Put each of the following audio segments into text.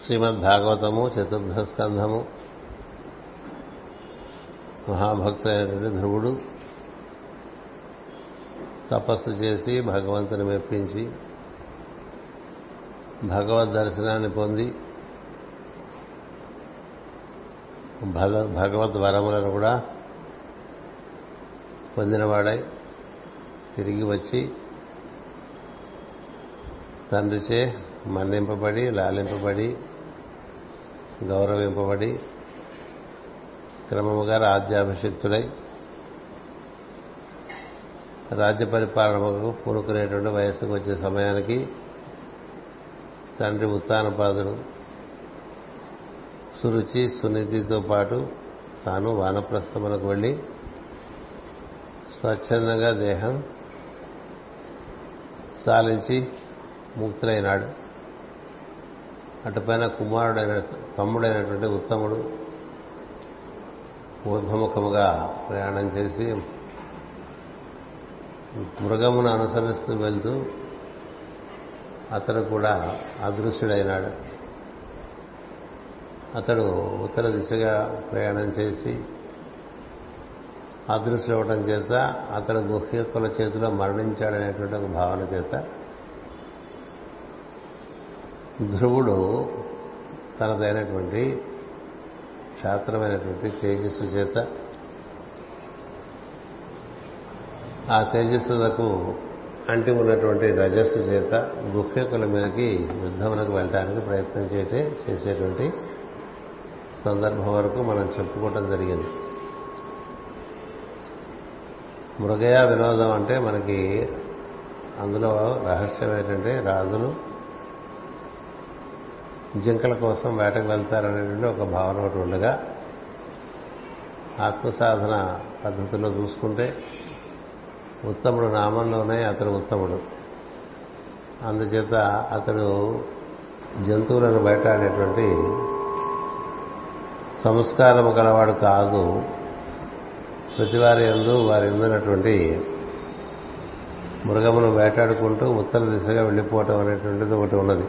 శ్రీమద్ భాగవతము చతుర్థ స్కంధము మహాభక్తులైనటువంటి ధ్రువుడు తపస్సు చేసి భగవంతుని మెప్పించి భగవద్ దర్శనాన్ని పొంది భగవద్ వరములను కూడా పొందినవాడై తిరిగి వచ్చి తండ్రిచే మన్నింపబడి లాలింపబడి గౌరవింపబడి క్రమముగా రాజ్యాభిషిక్తుడై రాజ్య పరిపాలనకు పూనుకునేటువంటి వయస్సుకు వచ్చే సమయానికి తండ్రి ఉత్తానపాదుడు సురుచి సునిధితో పాటు తాను వానప్రస్థములకు వెళ్ళి స్వచ్ఛందంగా దేహం సాలించి ముక్తులైనాడు అటుపైన కుమారుడైన తమ్ముడైనటువంటి ఉత్తముడు ఊర్ధముఖముగా ప్రయాణం చేసి మృగమును అనుసరిస్తూ వెళ్తూ అతడు కూడా అదృశ్యుడైనాడు. అతడు ఉత్తర దిశగా ప్రయాణం చేసి అదృశ్యులు అవ్వటం చేత అతడు గుహ్యకుల చేతిలో మరణించాడనేటువంటి ఒక భావన చేత ధ్రువుడు తనదైనటువంటి క్షాత్రమైనటువంటి తేజస్సు చేత ఆ తేజస్సులకు అంటి ఉన్నటువంటి రజస్సు చేత గుహ్యకుల మీదకి యుద్ధములకు వెళ్ళడానికి ప్రయత్నం చేయటే చేసేటువంటి సందర్భం వరకు మనం చెప్పుకోవటం జరిగింది. మృగయ వినోదం అంటే మనకి అందులో రహస్యం ఏంటంటే రాజులు జింకల కోసం వేటకు వెళ్తారనేటువంటి ఒక భావన ఒకటి ఉండగా ఆత్మసాధన పద్ధతిలో చూసుకుంటే ఉత్తముడు నామంలోనే అతడు ఉత్తముడు. అందుచేత అతడు జంతువులను బయట అనేటువంటి సంస్కారము గలవాడు కాదు. ప్రతివారి ఎందు వారి ఎందునటువంటి మృగమును వేటాడుకుంటూ ఉత్తర దిశగా వెళ్ళిపోవటం అనేటువంటిది ఒకటి ఉన్నది.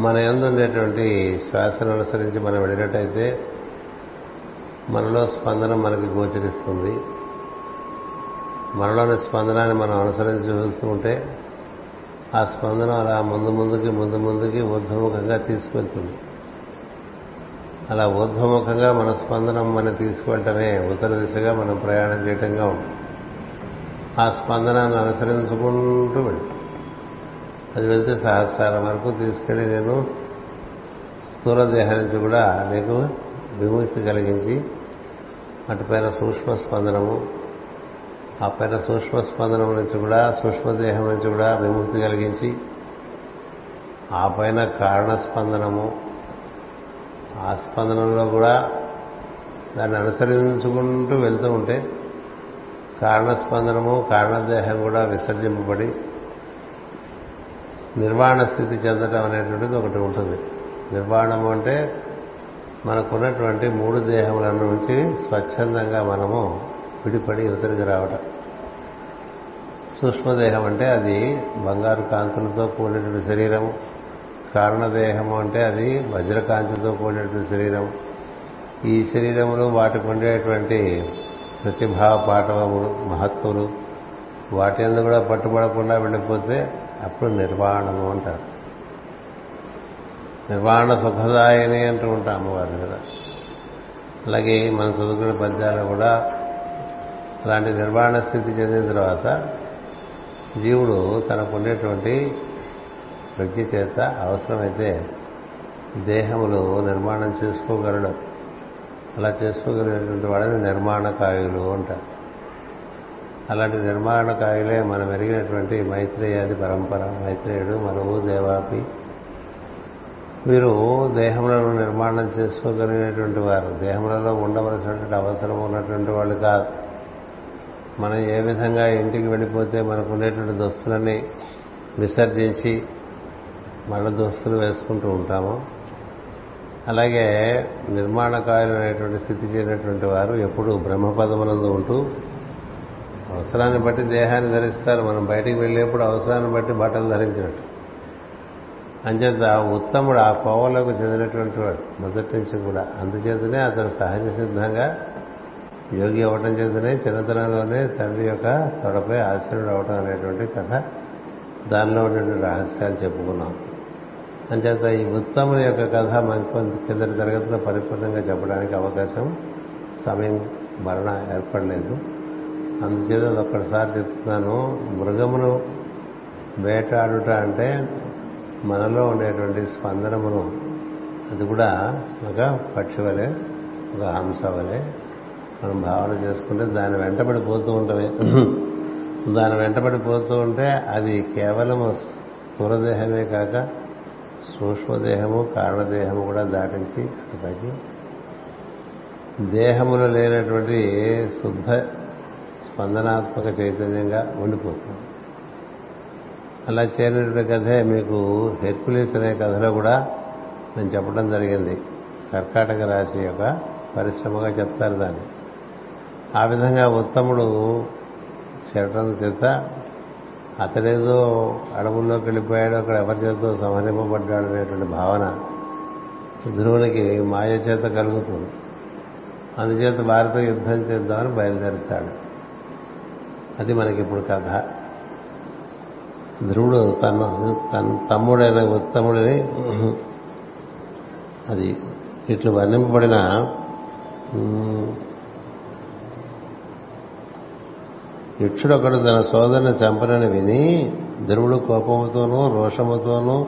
మన ఎందు ఉండేటువంటి శ్వాసను అనుసరించి మనం వెళ్ళినట్టయితే మనలో స్పందన మనకి గోచరిస్తుంది. మనలోని స్పందనాన్ని మనం అనుసరించి ఉంటే ఆ స్పందన అలా ముందు ముందుకి ముందు ముందుకి ఊర్ధ్వముఖంగా తీసుకెళ్తుంది. అలా ఊర్ధ్వముఖంగా మన స్పందనం మనం తీసుకెళ్ళటమే ఉత్తర దిశగా మనం ప్రయాణం చేయటంగా ఉంటుంది. ఆ స్పందనాన్ని అనుసరించుకుంటూ వెళ్ళి అది వెళ్తే సహస్రాల వరకు తీసుకెళ్ళి నేను స్థూల దేహం నుంచి కూడా నీకు విముక్తి కలిగించి అటుపైన సూక్ష్మ స్పందనము ఆ పైన సూక్ష్మ స్పందనం నుంచి కూడా సూక్ష్మదేహం నుంచి కూడా విముక్తి కలిగించి ఆ పైన కారణ స్పందనము ఆ స్పందనంలో కూడా దాన్ని అనుసరించుకుంటూ వెళ్తూ ఉంటే కారణ స్పందనము కారణదేహం కూడా విసర్జింపబడి నిర్వాణ స్థితి చెందటం అనేటువంటిది ఒకటి ఉంటుంది. నిర్వాణము అంటే మనకున్నటువంటి మూడు దేహముల నుంచి స్వచ్ఛందంగా మనము విడిపడి యువతరికి రావటం. సూక్ష్మదేహం అంటే అది బంగారు కాంతులతో కూడినటువంటి శరీరం కారణదేహము అంటే అది వజ్రకాంతితో కూడినటువంటి శరీరం ఈ శరీరములు వాటికి ఉండేటువంటి ప్రతిభా పాఠవములు మహత్తులు వాటి అందు కూడా పట్టుబడకుండా వెళ్ళిపోతే అప్పుడు నిర్వాణము అంటారు. నిర్వాణ సుఖదాయని అంటూ ఉంటాం అమ్మవారి కదా. అలాగే మనం చదువుకునే పద్యాలు కూడా అలాంటి నిర్వాణ స్థితి చెందిన తర్వాత జీవుడు తనకు ఉండేటువంటి ప్రజ్ఞ చేత అవసరమైతే దేహములు నిర్మాణం చేసుకోగలడు. అలా చేసుకోగలిగినటువంటి వాళ్ళని నిర్మాణకాయులు అంటారు. అలాంటి నిర్మాణ కాయలే మనం ఎరిగినటువంటి మైత్రేయాది పరంపర మైత్రేయుడు మనవు దేవాపి. వీరు దేహములను నిర్మాణం చేసుకోగలిగినటువంటి వారు. దేహములలో ఉండవలసినటువంటి అవసరం ఉన్నటువంటి వాళ్ళు కాదు. మనం ఏ విధంగా ఇంటికి వెళ్ళిపోతే మనకు ఉండేటువంటి దుస్తులన్నీ విసర్జించి మళ్ళీ దుస్తులు వేసుకుంటూ ఉంటాము అలాగే నిర్మాణకాయులు అనేటువంటి స్థితి చేరినటువంటి వారు ఎప్పుడు బ్రహ్మపదమునందు ఉంటూ అవసరాన్ని బట్టి దేహాన్ని ధరిస్తారు. మనం బయటికి వెళ్ళేప్పుడు అవసరాన్ని బట్టి బట్టలు ధరించినట్టు. అంచేత ఉత్తముడు ఆ కోవలోకి చెందినటువంటి వాడు మొదటి నుంచి కూడా. అందుచేతనే అతను సహజ సిద్ధంగా యోగి అవ్వటం చేతనే చిన్నతనంలోనే తండ్రి యొక్క తొడపై ఆశ్రయుడు అవటం అనేటువంటి కథ. దానిలో ఉన్నటువంటి రహస్యాలు చెప్పుకున్నాం. అంచేత ఈ ఉత్తముని యొక్క కథ మనకు కిందటి తరగతిలో పరిపూర్ణంగా చెప్పడానికి అవకాశం సమయం మరణ ఏర్పడలేదు. అందుచేత అది చెప్తున్నాను. మృగమును వేటాడుట అంటే మనలో ఉండేటువంటి స్పందనమును. అది కూడా ఒక పక్షి వలె ఒక హంస వలె మనం భావన చేసుకుంటే దాని వెంటబడిపోతూ ఉంటుంది. దాని వెంటబడిపోతూ ఉంటే అది కేవలము స్థూలదేహమే కాక సూక్ష్మదేహము కారణదేహము కూడా దాటించి అతనికి దేహములో లేనటువంటి శుద్ధ స్పందనాత్మక చైతన్యంగా ఉండిపోతుంది. అలా చేరినటువంటి కథే మీకు హెర్కులీస్ అనే కథలో కూడా నేను చెప్పడం జరిగింది. కర్కాటక రాశి యొక్క పరిశ్రమగా చెప్తారు దాన్ని. ఆ విధంగా ఉత్తముడు చేరటం చేత అతడేదో అడవుల్లోకి వెళ్ళిపోయాడు అక్కడ ఎవరి చేత సంహరింపబడ్డాడు అనేటువంటి భావన ధ్రువునికి మాయ చేత కలుగుతుంది. అందుచేత వారితో యుద్ధం చేద్దామని బయలుదేరుతాడు. అది మనకి ఇప్పుడు కథ. ధ్రువుడు తన తన తమ్ముడైన ఉత్తముడిని అది ఇట్లు వర్ణింపబడిన యక్షుడొకడు తన సోదరుని చంపనని విని ధ్రువుడు కోపముతోనూ రోషముతోనూ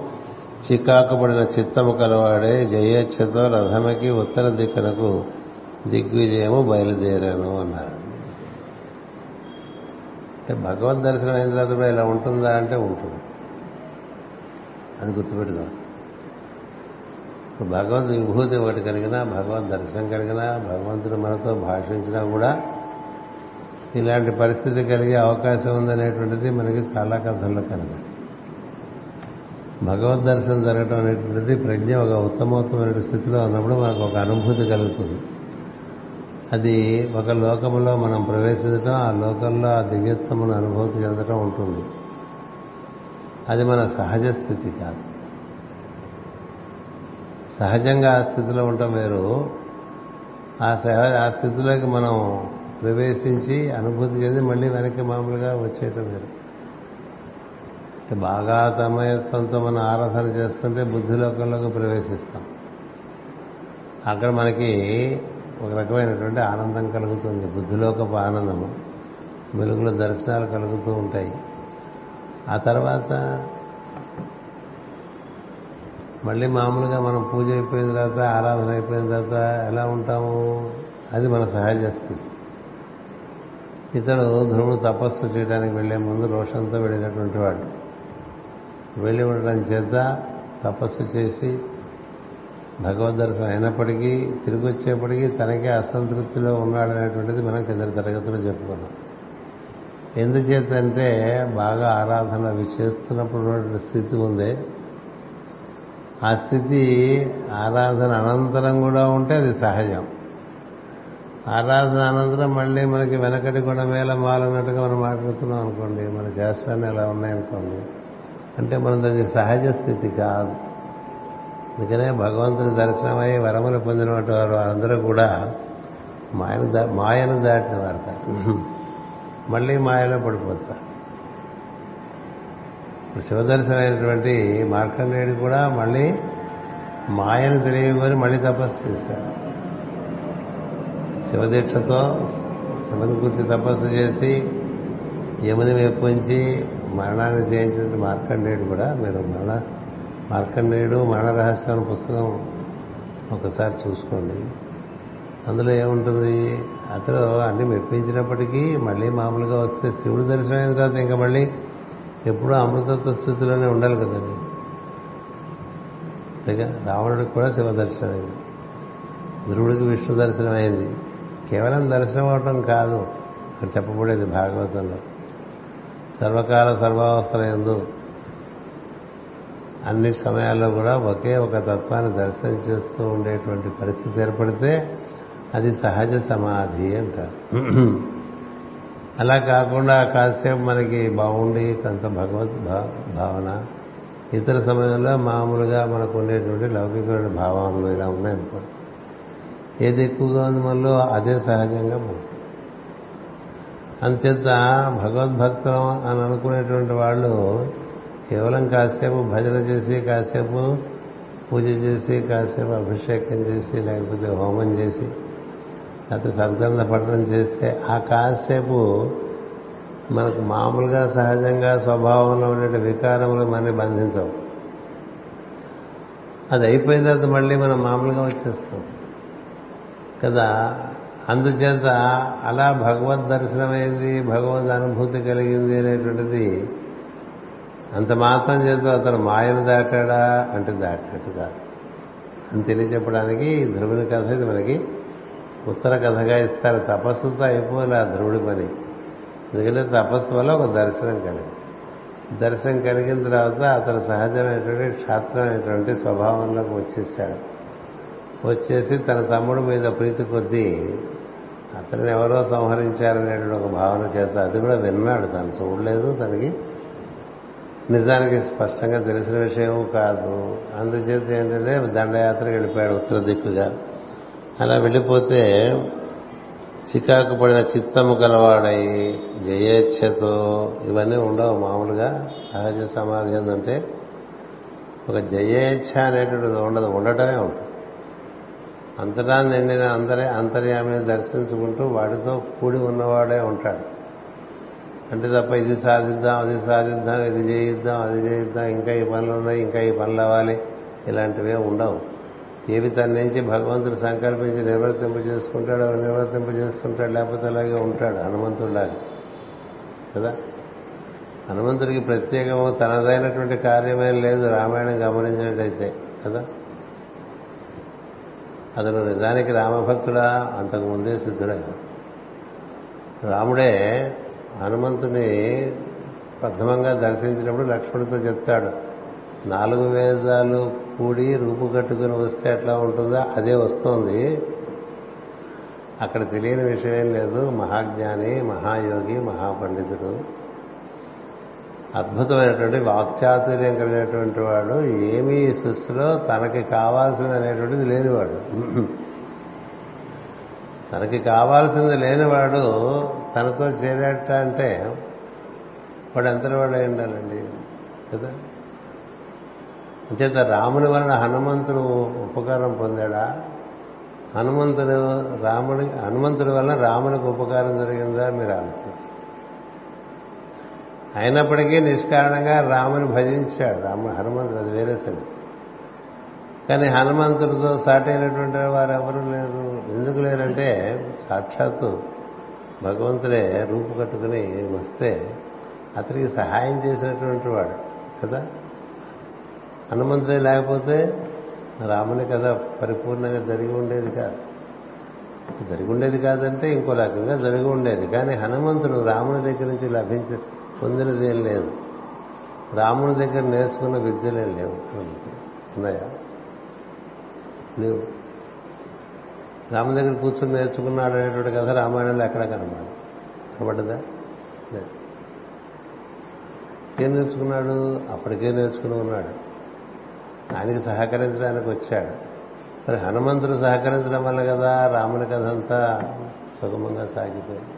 చికాకుపడిన చిత్తము కలవాడే జయేచ్ఛతో రథమకి ఉత్తర దిక్కునకు దిగ్విజయము బయలుదేరాను అన్నారు. భగవద్ దర్శనం అయిన తర్వాత కూడా ఇలా ఉంటుందా అంటే ఉంటుంది. అది గుర్తుపెట్టుకో. భగవద్ విభూతి ఒకటి కలిగినా భగవద్ దర్శనం కలిగినా భగవంతుడు మనతో భాషించినా కూడా ఇలాంటి పరిస్థితి కలిగే అవకాశం ఉందనేటువంటిది మనకి చాలా కథల్లో కనిపిస్తుంది. భగవద్ దర్శనం జరగడం అనేటువంటిది ప్రజ్ఞ ఒక ఉత్తమోత్తమైన స్థితిలో ఉన్నప్పుడు మనకు ఒక అనుభూతి కలుగుతుంది. అది ఒక లోకంలో మనం ప్రవేశించడం ఆ లోకంలో ఆ దివ్యత్వమును అనుభూతి చెందడం ఉంటుంది. అది మన సహజ స్థితి కాదు. సహజంగా ఆ స్థితిలో ఉండటం వేరు. ఆ సహ ఆ స్థితిలోకి మనం ప్రవేశించి అనుభూతి చెంది మళ్ళీ వెనక్కి మామూలుగా వచ్చేయటం వేరు. బాగా తమయత్వంతో మనం ఆరాధన చేస్తుంటే బుద్ధిలోకంలోకి ప్రవేశిస్తాం. అక్కడ మనకి ఒక రకమైనటువంటి ఆనందం కలుగుతుంది. బుద్ధిలోకపు ఆనందము వెలుగులో దర్శనాలు కలుగుతూ ఉంటాయి. ఆ తర్వాత మళ్ళీ మామూలుగా మనం పూజ అయిపోయిన తర్వాత ఆరాధన అయిపోయిన తర్వాత ఎలా ఉంటాము? అది మన సహాయం చేస్తుంది ఇతడు ధ్రువుడు తపస్సు చేయడానికి వెళ్ళే ముందు రోషంతో వెళ్ళినటువంటి వాడు. వెళ్ళి ఉండడం చేత తపస్సు చేసి భగవద్ దర్శనం అయినప్పటికీ తిరిగి వచ్చేప్పటికీ తనకే అసంతృప్తిలో ఉన్నాడనేటువంటిది మనం కింద తరగతిలో చెప్పుకున్నాం. ఎందుచేతంటే బాగా ఆరాధన అవి చేస్తున్నప్పుడు ఉన్నటువంటి స్థితి ఉంది. ఆ స్థితి ఆరాధన అనంతరం కూడా ఉంటే అది సహజం. ఆరాధన అనంతరం మళ్ళీ మనకి వెనకటి కూడా మాలన్నట్టుగా మనం మాట్లాడుతున్నాం అనుకోండి మన శాస్త్రాన్ని ఎలా ఉన్నాయనుకోండి. అంటే మనం దాని సహజ స్థితి కాదు. అందుకనే భగవంతుని దర్శనమై వరములు పొందిన వారు అందరూ కూడా మాయను దా మాయను దాటిన వారు కాదు. మళ్ళీ మాయలో పడిపోతారు. ఇప్పుడు శివదర్శనమైనటువంటి మార్కండేయుడు కూడా మళ్ళీ మాయను తెలియమని మళ్ళీ తపస్సు చేశాడు. శివదీక్షతో శివుని గురించి తపస్సు చేసి యముని మెప్పించి మరణాన్ని జయించినటువంటి మార్కండేయుడు కూడా మీరు మరణ మార్కండేయుడు మరణ రహస్యం అనే పుస్తకం ఒకసారి చూసుకోండి. అందులో ఏముంటుంది? అతడు అన్ని మెప్పించినప్పటికీ మళ్ళీ మామూలుగా వస్తే శివుడు దర్శనం అయిన తర్వాత ఇంకా మళ్ళీ ఎప్పుడూ అమృతత్వ స్థితిలోనే ఉండాలి కదండి. అంతేగా? రావణుడికి కూడా శివ దర్శనం అయింది. ధ్రువుడికి విష్ణు దర్శనం అయింది. కేవలం దర్శనం అవటం కాదు. ఇక్కడ చెప్పబడేది భాగవతంలో. సర్వకాల సర్వావస్థల ఎందు అన్ని సమయాల్లో కూడా ఒకే ఒక తత్వాన్ని దర్శనం చేస్తూ ఉండేటువంటి పరిస్థితి ఏర్పడితే అది సహజ సమాధి అంటారు. అలా కాకుండా కాసేపు మనకి బాగుండి కొంత భగవద్ భావన. ఇతర సమయంలో మామూలుగా మనకు ఉండేటువంటి లౌకికమైన భావనలు ఇలా ఉన్నాయనుకోండి. ఏది ఎక్కువగా ఉంది మనలో అదే సహజంగా మనం అందుచేత భగవద్భక్తం అని అనుకునేటువంటి వాళ్ళు కేవలం కాసేపు భజన చేసి కాసేపు పూజ చేసి కాసేపు అభిషేకం చేసి లేకపోతే హోమం చేసి లేకపోతే సద్గంధ పఠనం చేస్తే ఆ కాసేపు మనకు మామూలుగా సహజంగా స్వభావంలో ఉండే వికారములు మనని బంధించవు. అది అయిపోయిన తర్వాత మళ్ళీ మనం మామూలుగా వచ్చేస్తాం. కదా? అందుచేత అలా భగవద్ దర్శనమైంది భగవద్ అనుభూతి కలిగింది అనేటువంటిది అంత మాత్రం చేత అతను మాయను దాటాడా అంటే దాటినట్టు కాదు. అని తెలియచెప్పడానికి ధ్రువుని కథ ఇది మనకి ఉత్తర కథగా ఇస్తారు. తపస్సుతో అయిపోలే ఆ ధ్రువుడి పని. ఎందుకంటే తపస్సు వల్ల ఒక దర్శనం కలిగింది. దర్శనం కలిగిన తర్వాత అతను సహజమైనటువంటి క్షాత్రమైనటువంటి స్వభావంలోకి వచ్చేసాడు. వచ్చేసి తన తమ్ముడు మీద ప్రీతి కొద్దీ అతను ఎవరో సంహరించారనేటువంటి ఒక భావన చేత అది కూడా విన్నాడు. తను చూడలేదు తనకి. నిజానికి స్పష్టంగా తెలిసిన విషయం కాదు. అందుచేత ఏంటంటే దండయాత్రకు వెళ్ళిపోయాడు ఉత్తర దిక్కుగా. అలా వెళ్ళిపోతే చికాకు పడిన చిత్తము గలవాడై జయేచ్ఛతో ఇవన్నీ ఉండవు. మామూలుగా సహజ సమాధి ఏంటంటే ఒక జయేచ్ఛ అనేటువంటిది ఉండదు. ఉండటమే ఉంటుంది అంతటా నిండిన అందరే అంతర్యామిని దర్శించుకుంటూ వాడితో కూడి ఉన్నవాడే ఉంటాడు. అంటే తప్ప ఇది సాధిద్దాం అది సాధిద్దాం ఇది చేయిద్దాం అది చేయిద్దాం ఇంకా ఈ పనులు ఉన్నాయి ఇంకా ఈ పనులు అవ్వాలి. ఇలాంటివే ఉండవు. ఏవి తన నుంచి భగవంతుడు సంకల్పించి నిర్వర్తింప చేసుకుంటాడు అవి నిర్వర్తింప చేసుకుంటాడు లేకపోతే అలాగే ఉంటాడు హనుమంతుడిలాగా. కదా? హనుమంతుడికి ప్రత్యేకము తనదైనటువంటి కార్యమేం లేదు రామాయణం గమనించినట్టయితే. కదా? అతను నిజానికి రామభక్తుడా అంతకు ముందే సిద్ధుడే. రాముడే హనుమంతుని ప్రథమంగా దర్శించినప్పుడు లక్ష్మణుడితో చెప్తాడు నాలుగు వేదాలు కూడి రూపు కట్టుకుని వస్తే ఎట్లా ఉంటుందో? అదే వస్తోంది. అక్కడ తెలియని విషయం లేదు. మహాజ్ఞాని మహాయోగి మహాపండితుడు. అద్భుతమైనటువంటి వాక్చాతుర్యం కలిగినటువంటి వాడు. ఏమీ ఈ సృష్టిలో తనకి కావాల్సింది అనేటువంటిది లేనివాడు. తనకి కావాల్సింది లేనివాడు తనతో చేరేట అంటే వాడు ఎంతటి వాడు అయి ఉండాలండి కదా? అంచేత రాముని వలన హనుమంతుడు ఉపకారం పొందాడా? హనుమంతుడు రాముడి హనుమంతుడి వలన రామునికి ఉపకారం జరిగిందా? మీరు ఆలోచించారు అయినప్పటికీ నిష్కారణంగా రాముని భజించాడు. రాముడు హనుమంతుడు అది వేరే సరే కానీ హనుమంతుడితో సాటైనటువంటి వారు ఎవరు లేరు. ఎందుకు లేరంటే సాక్షాత్తు భగవంతుడే రూపు కట్టుకుని వస్తే అతనికి సహాయం చేసినటువంటి వాడు కదా? హనుమంతుడే లేకపోతే రాముని కథ పరిపూర్ణంగా జరిగి ఉండేది కాదు. జరిగి ఉండేది కాదంటే ఇంకో రకంగా జరిగి ఉండేది. కానీ హనుమంతుడు రాముని దగ్గర నుంచి లభించి ఏం లేదు. రాముని దగ్గర నేర్చుకున్న విద్యలేం లేవు. ఉన్నాయా? లేవు. రామ దగ్గర కూర్చొని నేర్చుకున్నాడు అనేటువంటి కథ రామాయణంలో ఎక్కడ కనబడదు. కనబడ్డదా ఏం నేర్చుకున్నాడు? అప్పటికే నేర్చుకుని ఉన్నాడు. ఆయనకి సహకరించడానికి వచ్చాడు. మరి హనుమంతుడు సహకరించడం వల్ల కదా రాముని కథ అంతా సుగమంగా సాగిపోయింది.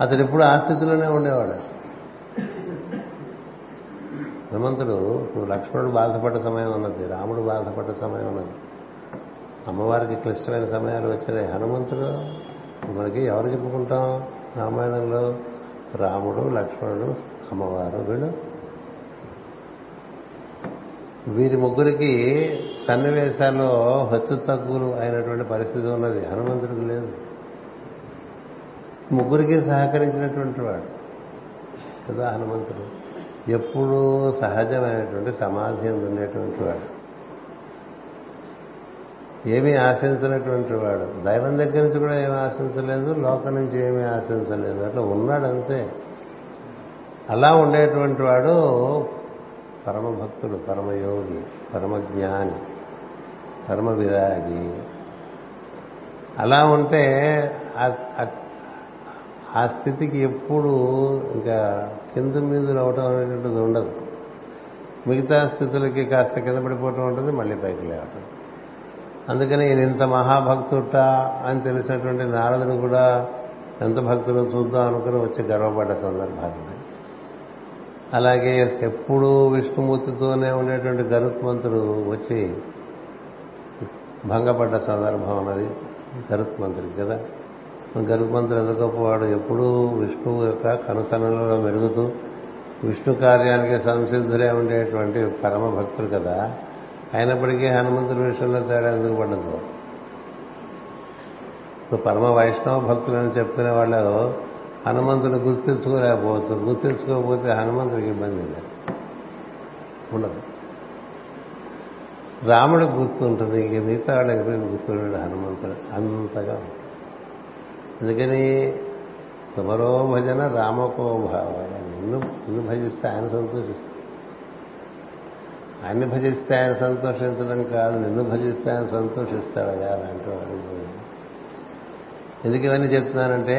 అతడు ఎప్పుడు ఆ స్థితిలోనే ఉండేవాడు. హనుమంతుడు ఇప్పుడు లక్ష్మణుడు బాధపడ్డ సమయం ఉన్నది రాముడు బాధపడ్డ సమయం ఉన్నది అమ్మవారికి క్లిష్టమైన సమయాలు వచ్చినాయి హనుమంతుడు మనకి ఎవరు చెప్పుకుంటాం? రామాయణంలో రాముడు లక్ష్మణుడు అమ్మవారు వీళ్ళు. వీరి ముగ్గురికి సన్నివేశాల్లో హచ్చు తగ్గులు అయినటువంటి పరిస్థితి ఉన్నది. హనుమంతుడికి లేదు. ముగ్గురికి సహకరించినటువంటి వాడు కదా హనుమంతుడు. ఎప్పుడూ సహజమైనటువంటి సమాధి ఉండేటువంటి వాడు. ఏమీ ఆశించినటువంటి వాడు. దైవం దగ్గర నుంచి కూడా ఏమీ ఆశించలేదు లోకం నుంచి ఏమీ ఆశించలేదు. అట్లా ఉన్నాడు అంతే. అలా ఉండేటువంటి వాడు పరమభక్తుడు పరమయోగి పరమజ్ఞాని పరమ విరాగి అలా ఉంటే ఆ స్థితికి ఎప్పుడు ఇంకా కింద మీదులు అవటం అనేటువంటిది ఉండదు. మిగతా స్థితులకి కాస్త కింద పడిపోవటం ఉంటుంది మళ్ళీ పైకి లేవటం. అందుకని ఈయన ఇంత మహాభక్తుట అని తెలిసినటువంటి నారదుడు కూడా ఎంత భక్తులు చూద్దాం అనుకుని వచ్చి గర్వపడ్డ సందర్భాలు అలాగే ఎప్పుడూ విష్ణుమూర్తితోనే ఉండేటువంటి గరుత్మంతుడు వచ్చి భంగపడ్డ సందర్భం ఉన్నది గరుత్మంతుడికి కదా. గరుత్మంతుడు ఎదుర్కోపోవాడు ఎప్పుడూ విష్ణువు యొక్క కనుసనలలో మెరుగుతూ విష్ణు కార్యానికి సంసిద్ధులే ఉండేటువంటి పరమ భక్తుడు కదా. అయినప్పటికీ హనుమంతుడి విషయంలో తేడా ఎందుకు పడదు? ఇప్పుడు పరమ వైష్ణవ భక్తులు అని చెప్పుకునే వాళ్ళు హనుమంతుడు గుర్తించుకోలేకపోవచ్చు. గుర్తించుకోకపోతే హనుమంతుడికి ఇబ్బంది లేదు. ఉండదు. రాముడికి గుర్తుంటుంది. ఇంక మిగతా వాళ్ళకి గుర్తుండడు హనుమంతుడు. అంతగా అందుకని సుమరో భజన రామకో భావ నిన్ను నిన్ను భజిస్తే ఆయన సంతోషిస్తాడు. అన్ని భజిస్తే ఆయన సంతోషించడం కాదు నిన్ను భజిస్తే ఆయన సంతోషిస్తాడయ్యా అంటూ ఎందుకు ఇవన్నీ చెప్తున్నానంటే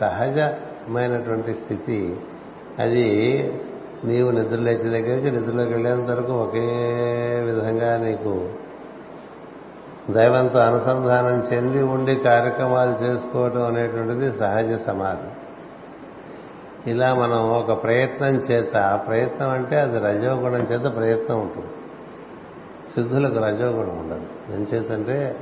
సహజమైనటువంటి స్థితి. అది నీవు నిద్రలేచే దగ్గర దగ్గరికి నిద్రలోకి వెళ్ళేంత వరకు ఒకే విధంగా నీకు దైవంతో అనుసంధానం చెంది ఉండి కార్యక్రమాలు చేసుకోవటం అనేటువంటిది సహజ సమాధి. ఇలా మనం ఒక ప్రయత్నం చేత ప్రయత్నం అంటే అది రజోగుణం చేత ప్రయత్నం ఉంటుంది. సిద్ధులకు రజోగుణం ఉండదు. ఎంచేతంటే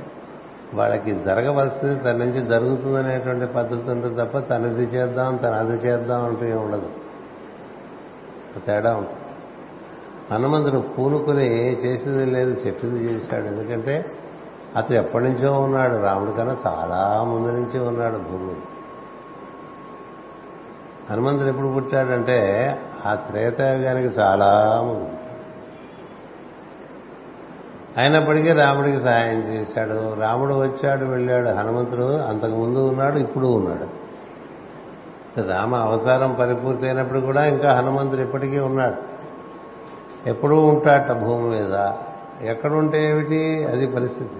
వాళ్ళకి జరగవలసింది తన నుంచి జరుగుతుందనేటువంటి పద్ధతి ఉంటుంది తప్ప తనది చేద్దాం తన అది చేద్దాం అంటూ ఏం ఉండదు. తేడా ఉంటుంది. హనుమంతుడు పూనుకుని చేసింది లేదు చెప్పింది చేశాడు. ఎందుకంటే అతను ఎప్పటి నుంచో ఉన్నాడు. రాముడి కన్నా చాలా ముందు నుంచి ఉన్నాడు భూమి. మీద. హనుమంతుడు ఎప్పుడు పుట్టాడంటే ఆ త్రేతాయుగానికి చాలా ముందు. అయినప్పటికీ రాముడికి సహాయం చేశాడు. రాముడు వచ్చాడు వెళ్ళాడు. హనుమంతుడు అంతకు ముందు ఉన్నాడు ఇప్పుడు ఉన్నాడు. రామ అవతారం పరిపూర్తి అయినప్పుడు కూడా ఇంకా హనుమంతుడు ఇప్పటికీ ఉన్నాడు. ఎప్పుడూ ఉంటాడట భూమి మీద. ఎక్కడుంటే ఏమిటి? అది పరిస్థితి.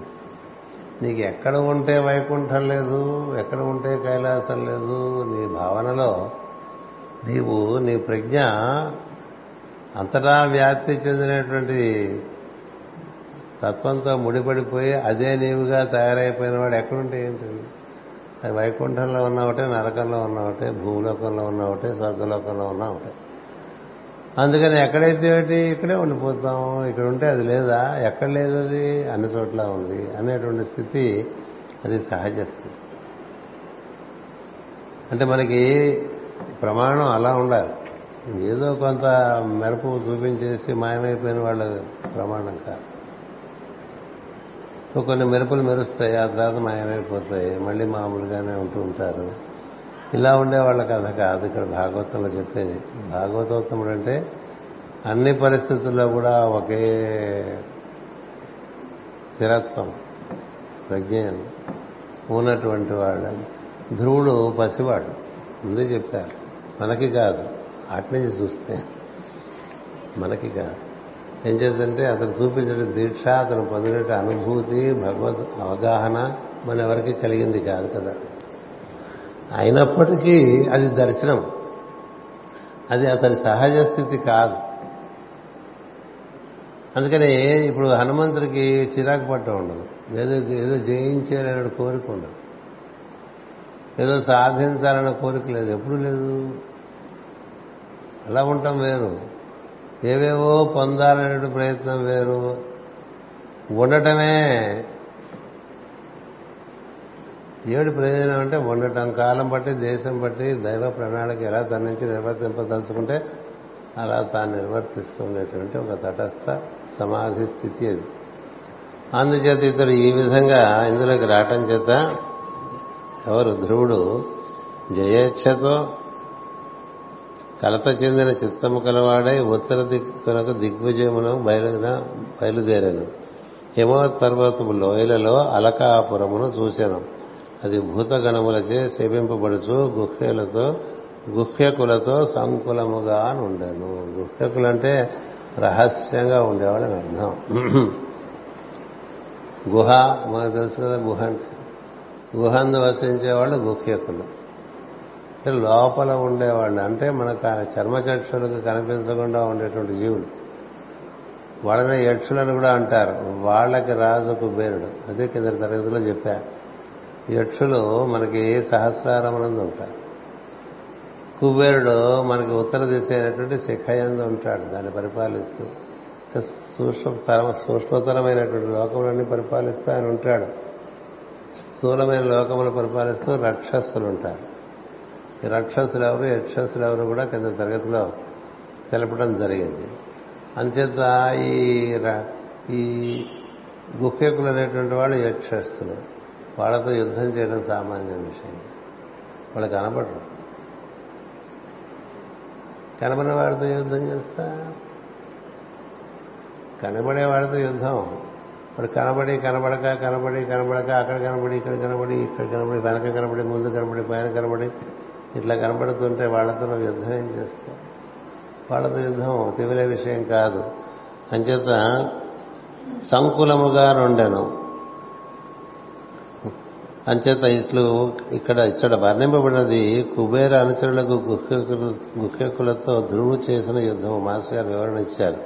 నీకు ఎక్కడ ఉంటే వైకుంఠం లేదు ఎక్కడ ఉంటే కైలాసం లేదు నీ భావనలో నీవు నీ ప్రజ్ఞ అంతటా వ్యాప్తి చెందినటువంటి తత్వంతో ముడిపడిపోయి అదే నీవుగా తయారైపోయిన వాడు ఎక్కడుంటే ఏంటండి అది వైకుంఠంలో ఉన్న ఒకటే నరకంలో ఉన్న ఒకటే భూలోకంలో ఉన్న ఒకటే స్వర్గలోకంలో ఉన్న ఒకటే. అందుకని ఎక్కడైతే ఇక్కడే ఉండిపోతాం. ఇక్కడ ఉంటే అది లేదా? ఎక్కడ లేదు అది? అన్ని చోట్ల ఉంది. అనేటువంటి స్థితి అది సహజ స్థితి. అంటే మనకి ప్రమాణం అలా ఉండాలి. ఏదో కొంత మెరుపు చూపించేసి మాయమైపోయిన వాళ్ళ ప్రమాణం కాదు. కొన్ని మెరుపులు మెరుస్తాయి ఆ తర్వాత మాయమైపోతాయి మళ్ళీ మామూలుగానే ఉంటూ ఉంటారు. ఇలా ఉండే వాళ్ళ కథ కాదు. ఇక్కడ భాగవతంలో చెప్పేది భాగవతోత్తముడు అంటే అన్ని పరిస్థితుల్లో కూడా ఒకే స్థిరత్వం ప్రజ్ఞ ఉన్నటువంటి వాడు. ధ్రువుడు పసివాడు ముందే చెప్పారు. మనకి కాదు. అట్నుంచి చూస్తే మనకి కాదు. ఏం చేద్దంటే అతను చూపించిన దీక్ష అతను పొందిన అనుభూతి భగవద్ అవగాహన మన ఎవరికి కలిగింది కాదు కదా. అయినప్పటికీ అది దర్శనం. అది అతని సహజ స్థితి కాదు. అందుకని ఇప్పుడు హనుమంతుడికి చిరాకు పట్టం ఉండదు. ఏదో ఏదో జయించాలనే కోరిక ఉండదు. ఏదో సాధించాలన్న కోరిక లేదు. ఎప్పుడు లేదు. అలా ఉండటం వేరు. ఏవేవో పొందాలనే ప్రయత్నం వేరు. ఉండటమే ఏడు ప్రయోజనం అంటే ఉండటం. కాలం బట్టి దేశం బట్టి దైవ ప్రణాళిక ఎలా తన నుంచి నిర్వర్తింపదలుచుకుంటే అలా తాను నిర్వర్తిస్తుండేటువంటి ఒక తటస్థ సమాధి స్థితి అది. అందుచేత ఇతడు ఈ విధంగా ఇందులోకి రావటం చేత ఎవరు ధ్రువుడు జయేచ్ఛతో కలత చెందిన చిత్తము కలవాడై ఉత్తర దిక్కునకు దిగ్విజయమును బయలున బయలుదేరాను. హిమవత్ పర్వతము లోయలలో అలకాపురమును చూశాను అది భూతగణములచే సేవింపబడుచు గుహ్యలతో గుహ్యకులతో సంకులముగా ఉండను గుహ్యకులంటే రహస్యంగా ఉండేవాడని అర్థం. గుహ మనకు తెలుసు కదా గుహ అంటే. గుహందు వసించేవాళ్ళు గుహ్యకులు. లోపల ఉండేవాళ్ళు అంటే మనకు చర్మచక్షులకు కనిపించకుండా ఉండేటువంటి జీవులు వాళ్ళని యక్షులను కూడా అంటారు. వాళ్ళకి రాజు బేరుడు అదే కింద తరగతిలో చెప్పా. యక్షులు మనకి సహస్రారమునందు ఉంటారు. కుబేరుడు మనకి ఉత్తర దిశ అయినటువంటి శిఖయందు ఉంటాడు. దాన్ని పరిపాలిస్తూ సూక్ష్మతర సూక్ష్మతరమైనటువంటి లోకములన్నీ పరిపాలిస్తూ ఆయన ఉంటాడు. స్థూలమైన లోకములు పరిపాలిస్తూ రక్షస్తులు ఉంటారు. రక్షసులు ఎవరు యక్షసులు ఎవరు కూడా కింద తరగతిలో తెలపడం జరిగింది. అంచేత ఈ ఈ గుహ్యకులు అనేటువంటి వాళ్ళు యక్షస్సులు వాళ్ళతో యుద్ధం చేయడం సామాన్య విషయం. వాళ్ళు కనపడరు కనబడిన వాడితో యుద్ధం చేస్తా? కనబడే వాడితో యుద్ధం. వాడు కనబడి కనబడక కనబడి కనబడక అక్కడ కనబడి ఇక్కడ కనబడి ఇక్కడ కనబడి వెనక కనబడి ముందు కనబడి పైన కనబడి ఇట్లా కనబడుతుంటే వాళ్ళతో యుద్ధం ఏం చేస్తాం వాళ్ళతో యుద్ధం తివిలే విషయం కాదు. అంచేత సంకులముగా నుండెను. అంచేత ఇట్లు ఇక్కడ ఇక్కడ వర్ణింపబడినది కుబేర అనుచరులకు గుహ్యకులతో ధ్రువు చేసిన యుద్ధం మాస్టర్ గారు వివరణ ఇచ్చారు.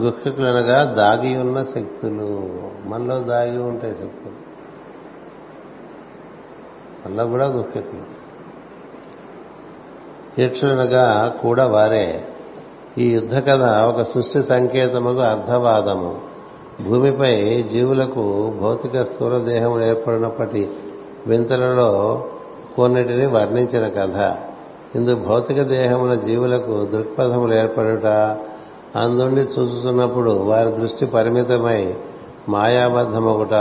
గుహ్యకులనగా దాగి ఉన్న శక్తులు. మనలో దాగి ఉంటాయి శక్తులు. మనలో కూడా గుహ్యకులు. యక్షులనగా కూడా వారే. ఈ యుద్ధ కథ ఒక సృష్టి సంకేతముకు అర్థవాదము. భూమిపై జీవులకు భౌతిక స్థూల దేహములు ఏర్పడినప్పటి వింతలలో కొన్నిటిని వర్ణించిన కథ. ఇందు భౌతిక దేహముల జీవులకు దృక్పథములు ఏర్పడుట అందుండి చూస్తున్నప్పుడు వారి దృష్టి పరిమితమై మాయాబద్ధమొకట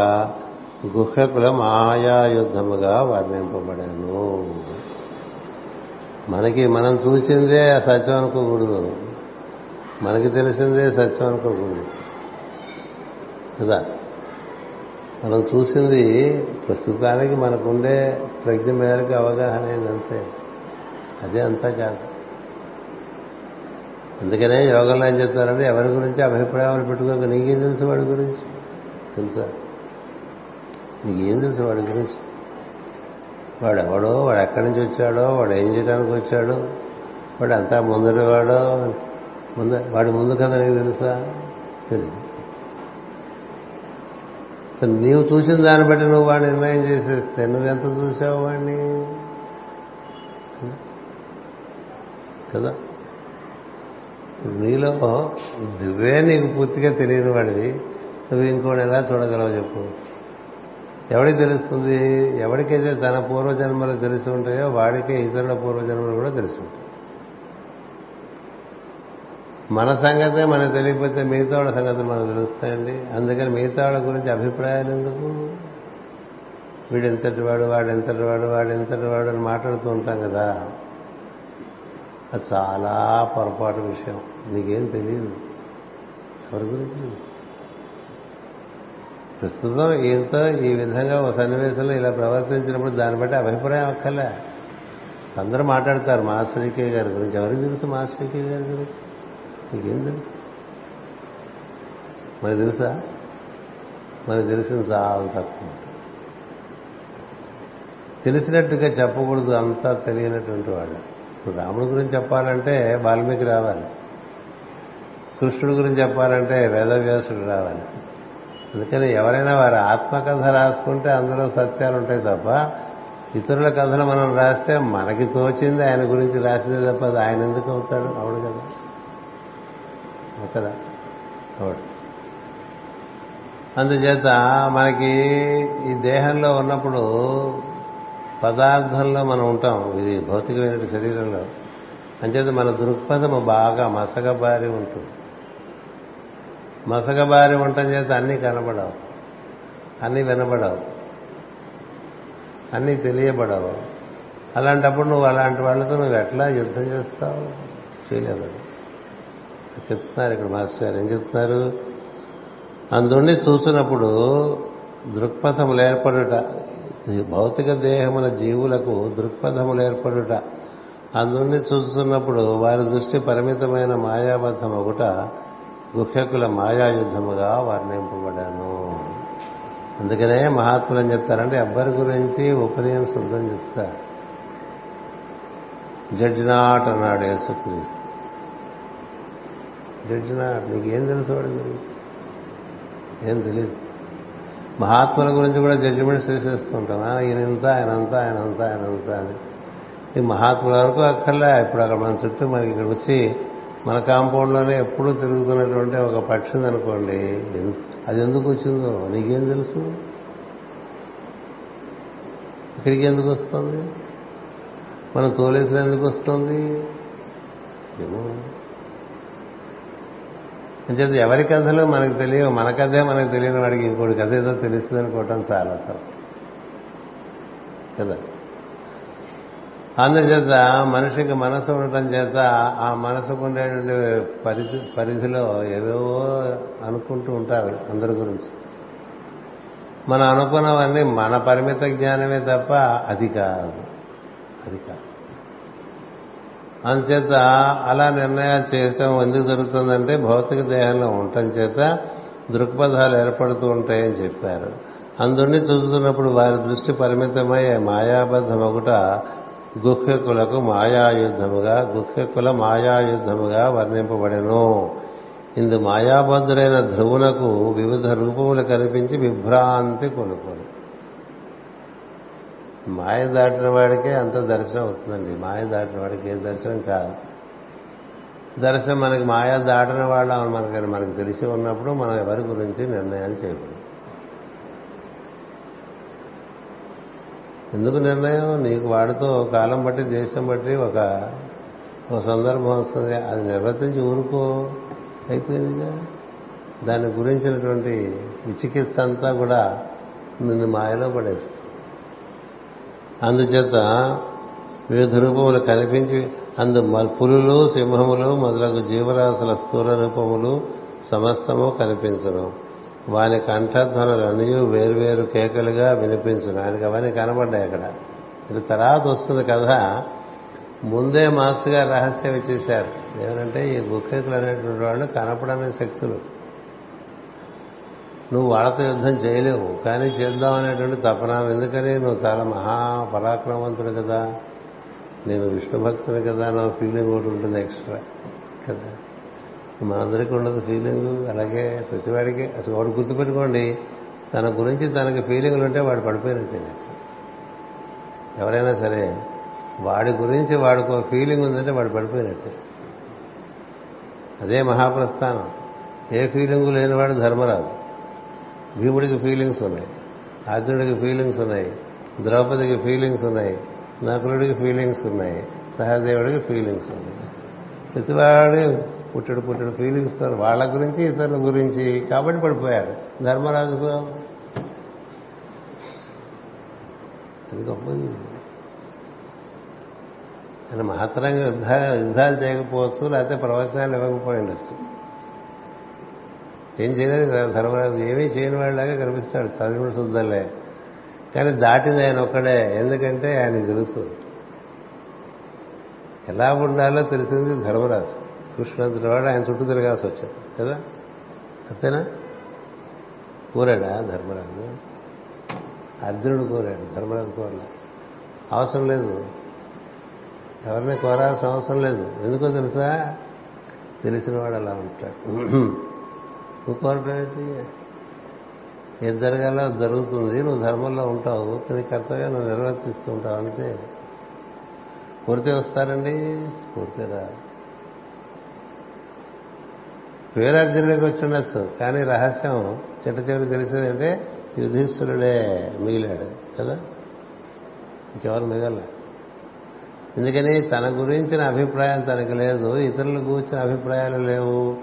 గుహకుల మాయాయుద్ధముగా వర్ణింపబడాను. మనకి మనం చూసిందే సత్యం అనుకోకూడదు. మనకి తెలిసిందే సత్యం అనుకోకూడదు. కదా? మనం చూసింది ప్రస్తుతానికి మనకుండే ప్రజ్ఞ మేరకు అవగాహన అంతే. అదే అంతా కాదు. అందుకనే యోగంలో ఏం చెప్తారంటే ఎవరి గురించి అభిప్రాయాలు పెట్టుకోక నీకేం తెలుసు వాడి గురించి? తెలుసా? నీకేం తెలుసు వాడి గురించి? వాడు ఎవడో వాడు ఎక్కడి నుంచి వచ్చాడో వాడు ఏం చేయడానికి వచ్చాడు వాడు అంతా ముందటి వాడో ముందు వాడి ముందు కదా నీకు తెలుసా? తెలియదు సో నీవు చూసిన దాన్ని బట్టి నువ్వు వాడు నిర్ణయం చేసేస్తే నువ్వెంత చూసావు వాడిని? కదా? నీలో నువ్వే నీకు పూర్తిగా తెలియని వాడివి. నువ్వు ఇంకోటి ఎలా చూడగలవు చెప్పు. ఎవడికి తెలుస్తుంది? ఎవరికైతే తన పూర్వజన్మలు తెలిసి ఉంటాయో వాడికే ఇతరుల పూర్వజన్మలు కూడా తెలిసి ఉంటాయి. మన సంగతే మనకు తెలియకపోతే మిగతా వాళ్ళ సంగతి మనకు తెలుస్తాయండి. అందుకని మిగతా వాళ్ళ గురించి అభిప్రాయాలు ఎందుకు? వీడు ఎంతటి వాడు వాడు ఎంతటి వాడు వాడు ఎంతటి వాడు అని మాట్లాడుతూ ఉంటాం కదా. అది చాలా పొరపాటు విషయం. నీకేం తెలియదు. ఎవరి గురించి తెలియదు? ప్రస్తుతం ఈయనతో ఈ విధంగా ఒక సన్నివేశంలో ఇలా ప్రవర్తించినప్పుడు దాన్ని బట్టి అభిప్రాయం అక్కర్లే అందరూ మాట్లాడతారు మాస్టరీకే గారి గురించి. ఎవరికి తెలుసు మాస్టరీకే గారి గురించి? నీకేం తెలుసు? మరి తెలుసా? మరి తెలిసింది చాలా తక్కువ. తెలిసినట్టుగా చెప్పకూడదు అంతా తెలియనటువంటి వాళ్ళు. ఇప్పుడు రాముడి గురించి చెప్పాలంటే వాల్మీకి రావాలి. కృష్ణుడి గురించి చెప్పాలంటే వేదవ్యాసుడు రావాలి. అందుకని ఎవరైనా వారి ఆత్మకథ రాసుకుంటే అందులో సత్యాలు ఉంటాయి తప్ప ఇతరుల కథలు మనం రాస్తే మనకి తోచింది ఆయన గురించి రాసిందే తప్ప అది ఆయన ఎందుకు అవుతాడు? అవుడు కదా. అవుతాడా? అవుడు అందుచేత మనకి ఈ దేహంలో ఉన్నప్పుడు పదార్థంలో మనం ఉంటాం ఇది భౌతికమైన శరీరంలో. అంచేత మన దృక్పథము బాగా మసకబారి ఉంటుంది. మసకబారి ఉండటం చేత అన్నీ కనబడవు. అన్నీ వినబడవు. అన్నీ తెలియబడవు. అలాంటప్పుడు నువ్వు అలాంటి వాళ్ళతో నువ్వు ఎట్లా యుద్ధం చేస్తావు? చేయలేదు. చెప్తున్నారు ఇక్కడ మాస్టర్ గారు. ఏం చెప్తున్నారు? అందుండి చూసినప్పుడు దృక్పథములు ఏర్పడుట భౌతిక దేహముల జీవులకు దృక్పథములు ఏర్పడుట అందుండి చూస్తున్నప్పుడు వారి దృష్టి పరిమితమైన మాయాబద్ధం ఒకట గుహ్యకుల మాయాయుద్ధముగా వర్ణింపబడాను. అందుకనే మహాత్ములు అని చెప్తారంటే ఎవ్వరి గురించి ఉపనయం శుద్ధం చెప్తారు. జడ్జ్ నాట్ అన్నాడు యేసుక్రీస్తు. జడ్జ్ నాట్ నీకేం తెలుసు వాడి గురించి? ఏం తెలియదు మహాత్ముల గురించి కూడా జడ్జిమెంట్స్ చేసేస్తుంటాం ఈయన ఇంత ఆయన అంతా ఆయన ఆయన అంతా అని. ఈ మహాత్ముల వరకు అక్కర్లే. ఇప్పుడు అక్కడ మన చుట్టూ మనకి ఇక్కడ వచ్చి మన కాంపౌండ్లోనే ఎప్పుడూ తిరుగుతున్నటువంటి ఒక పక్షి ఉందనుకోండి అది ఎందుకు వచ్చిందో నీకేం తెలుసు? ఇక్కడికి ఎందుకు వస్తుంది? మనం తోలేసిన ఎందుకు వస్తుంది? ఏమో. అంచేది ఎవరి కథలు మనకు తెలియవు మన కథే మనకు తెలియని వాడికి ఇంకోటి కథ ఏదో తెలుస్తుంది అనుకోవటం చాలా తప్పు. కదా? అందుచేత మనిషికి మనసు ఉండటం చేత ఆ మనసుకు ఉండేటువంటి పరిధి పరిధిలో ఏవేవో అనుకుంటూ ఉంటారు అందరి గురించి. మనం అనుకున్నవన్నీ మన పరిమిత జ్ఞానమే తప్ప అది కాదు. అది కాదు. అందుచేత అలా నిర్ణయాలు చేయటం ఎందుకు జరుగుతుందంటే భౌతిక దేహంలో ఉండటం చేత దృక్పథాలు ఏర్పడుతూ ఉంటాయని చెప్పారు అందుని చూస్తున్నప్పుడు వారి దృష్టి పరిమితమై మాయాబద్ధమొకట గుహ్యకులకు మాయాయుద్ధముగా గుహ్యకుల మాయాయుద్ధముగా వర్ణింపబడెను. ఇందు మాయాబద్ధుడైన ధ్రువునకు వివిధ రూపములు కనిపించి విభ్రాంతి కొనుక్కోను మాయ దాటిన వాడికే అంత దర్శనం అవుతుందండి. మాయ దాటిన వాడికి ఏ దర్శనం కాదు. దర్శనం మనకి మాయ దాటిన వాళ్ళ మనకి మనకు తెలిసి ఉన్నప్పుడు మనం ఎవరి గురించి నిర్ణయాలు చేయకూడదు. ఎందుకు నిర్ణయం? నీకు వాడితో కాలం బట్టి దేశం బట్టి ఒక ఒక సందర్భం వస్తుంది. అది నిర్వర్తించి ఊరుకో. అయిపోయిందిగా. దాని గురించినటువంటి విచికిత్స అంతా కూడా నిన్ను మాయలో పడేస్తుంది. అందుచేత వివిధ రూపములు కనిపించి అందు పులులు సింహములు మొదలగు జీవరాశుల స్థూల రూపములు సమస్తము కనిపించను వాని కంఠధ్వనులన్నీ వేరువేరు కేకలుగా వినిపించును. ఆయనకి అవన్నీ కనబడ్డాయి అక్కడ. ఇది తర్వాత వస్తుంది కదా ముందే మాస్గా రహస్యం ఇచ్చేశారు. ఏమంటే ఈ గుక్కేకులు అనేటువంటి వాళ్ళు కనపడని శక్తులు. నువ్వు వాళ్ళతో యుద్ధం చేయలేవు కానీ చేద్దాం అనేటువంటి తపన ఎందుకని? నువ్వు చాలా మహా పరాక్రమవంతుడు కదా. నేను విష్ణు భక్తుని కదా నా ఫీలింగ్ ఒకటి ఉంటుంది ఎక్స్ట్రా కదా. మా అందరికీ ఉండదు ఫీలింగ్ అలాగే ప్రతివాడికి అసలు వాడు గుర్తుపెట్టుకోండి తన గురించి తనకి ఫీలింగ్లు ఉంటే వాడు పడిపోయినట్టే ఎవరైనా సరే వాడి గురించి వాడుకో ఫీలింగ్ ఉందంటే వాడు పడిపోయినట్టే. అదే మహాప్రస్థానం. ఏ ఫీలింగు లేనివాడు ధర్మరాజు. భీముడికి ఫీలింగ్స్ ఉన్నాయి అర్జునుడికి ఫీలింగ్స్ ఉన్నాయి ద్రౌపదికి ఫీలింగ్స్ ఉన్నాయి నకులుడికి ఫీలింగ్స్ ఉన్నాయి సహదేవుడికి ఫీలింగ్స్ ఉన్నాయి. ప్రతివాడు పుట్టడు పుట్టడు ఫీలింగ్స్ వాళ్ళ గురించి ఇతరుల గురించి. కాబట్టి పడిపోయాడు. ధర్మరాజు అది గొప్పది ఆయన మహత్తరంగా యుద్ధ యుద్ధాలు చేయకపోవచ్చు లేకపోతే ప్రవచనాలు ఇవ్వకపోయి ఉండొచ్చు. ఏం చేయలేదు ధర్మరాజు. ఏమీ చేయని వాళ్ళలాగా కనిపిస్తాడు. చదివిన శుద్ధలే కానీ దాటింది ఆయన ఒక్కడే. ఎందుకంటే ఆయన తెలుసు. ఎలా ఉండాలో తెలిసింది ధర్మరాజు. కృష్ణంతుడి వాడు ఆయన చుట్టూ తిరగాల్సి వచ్చారు కదా? అంతేనా? కోరాడా ధర్మరాజు? అర్జునుడు కోరాడు ధర్మరాజు కోరలే. అవసరం లేదు. ఎవరిని కోరాల్సిన అవసరం లేదు. ఎందుకో తెలుసా? తెలిసిన వాడు అలా ఉంటాడు. నువ్వు కోరటేంటి ఏది జరగాలో జరుగుతుంది. నువ్వు ధర్మంలో ఉంటావు. నీ కర్తవ్యం నువ్వు నిర్వర్తిస్తూ ఉంటావు అంతే. కోరితే వస్తారండి పూర్తిరా వీరార్జునుడికి వచ్చి ఉండొచ్చు కానీ రహస్యం చిట్ట చివరి తెలిసేది అంటే మిగిలాడు కదా? ఇంకెవరు మిగల ఎందుకని తన గురించిన అభిప్రాయం తనకు లేదు ఇతరుల గురించిన అభిప్రాయాలు లేవు.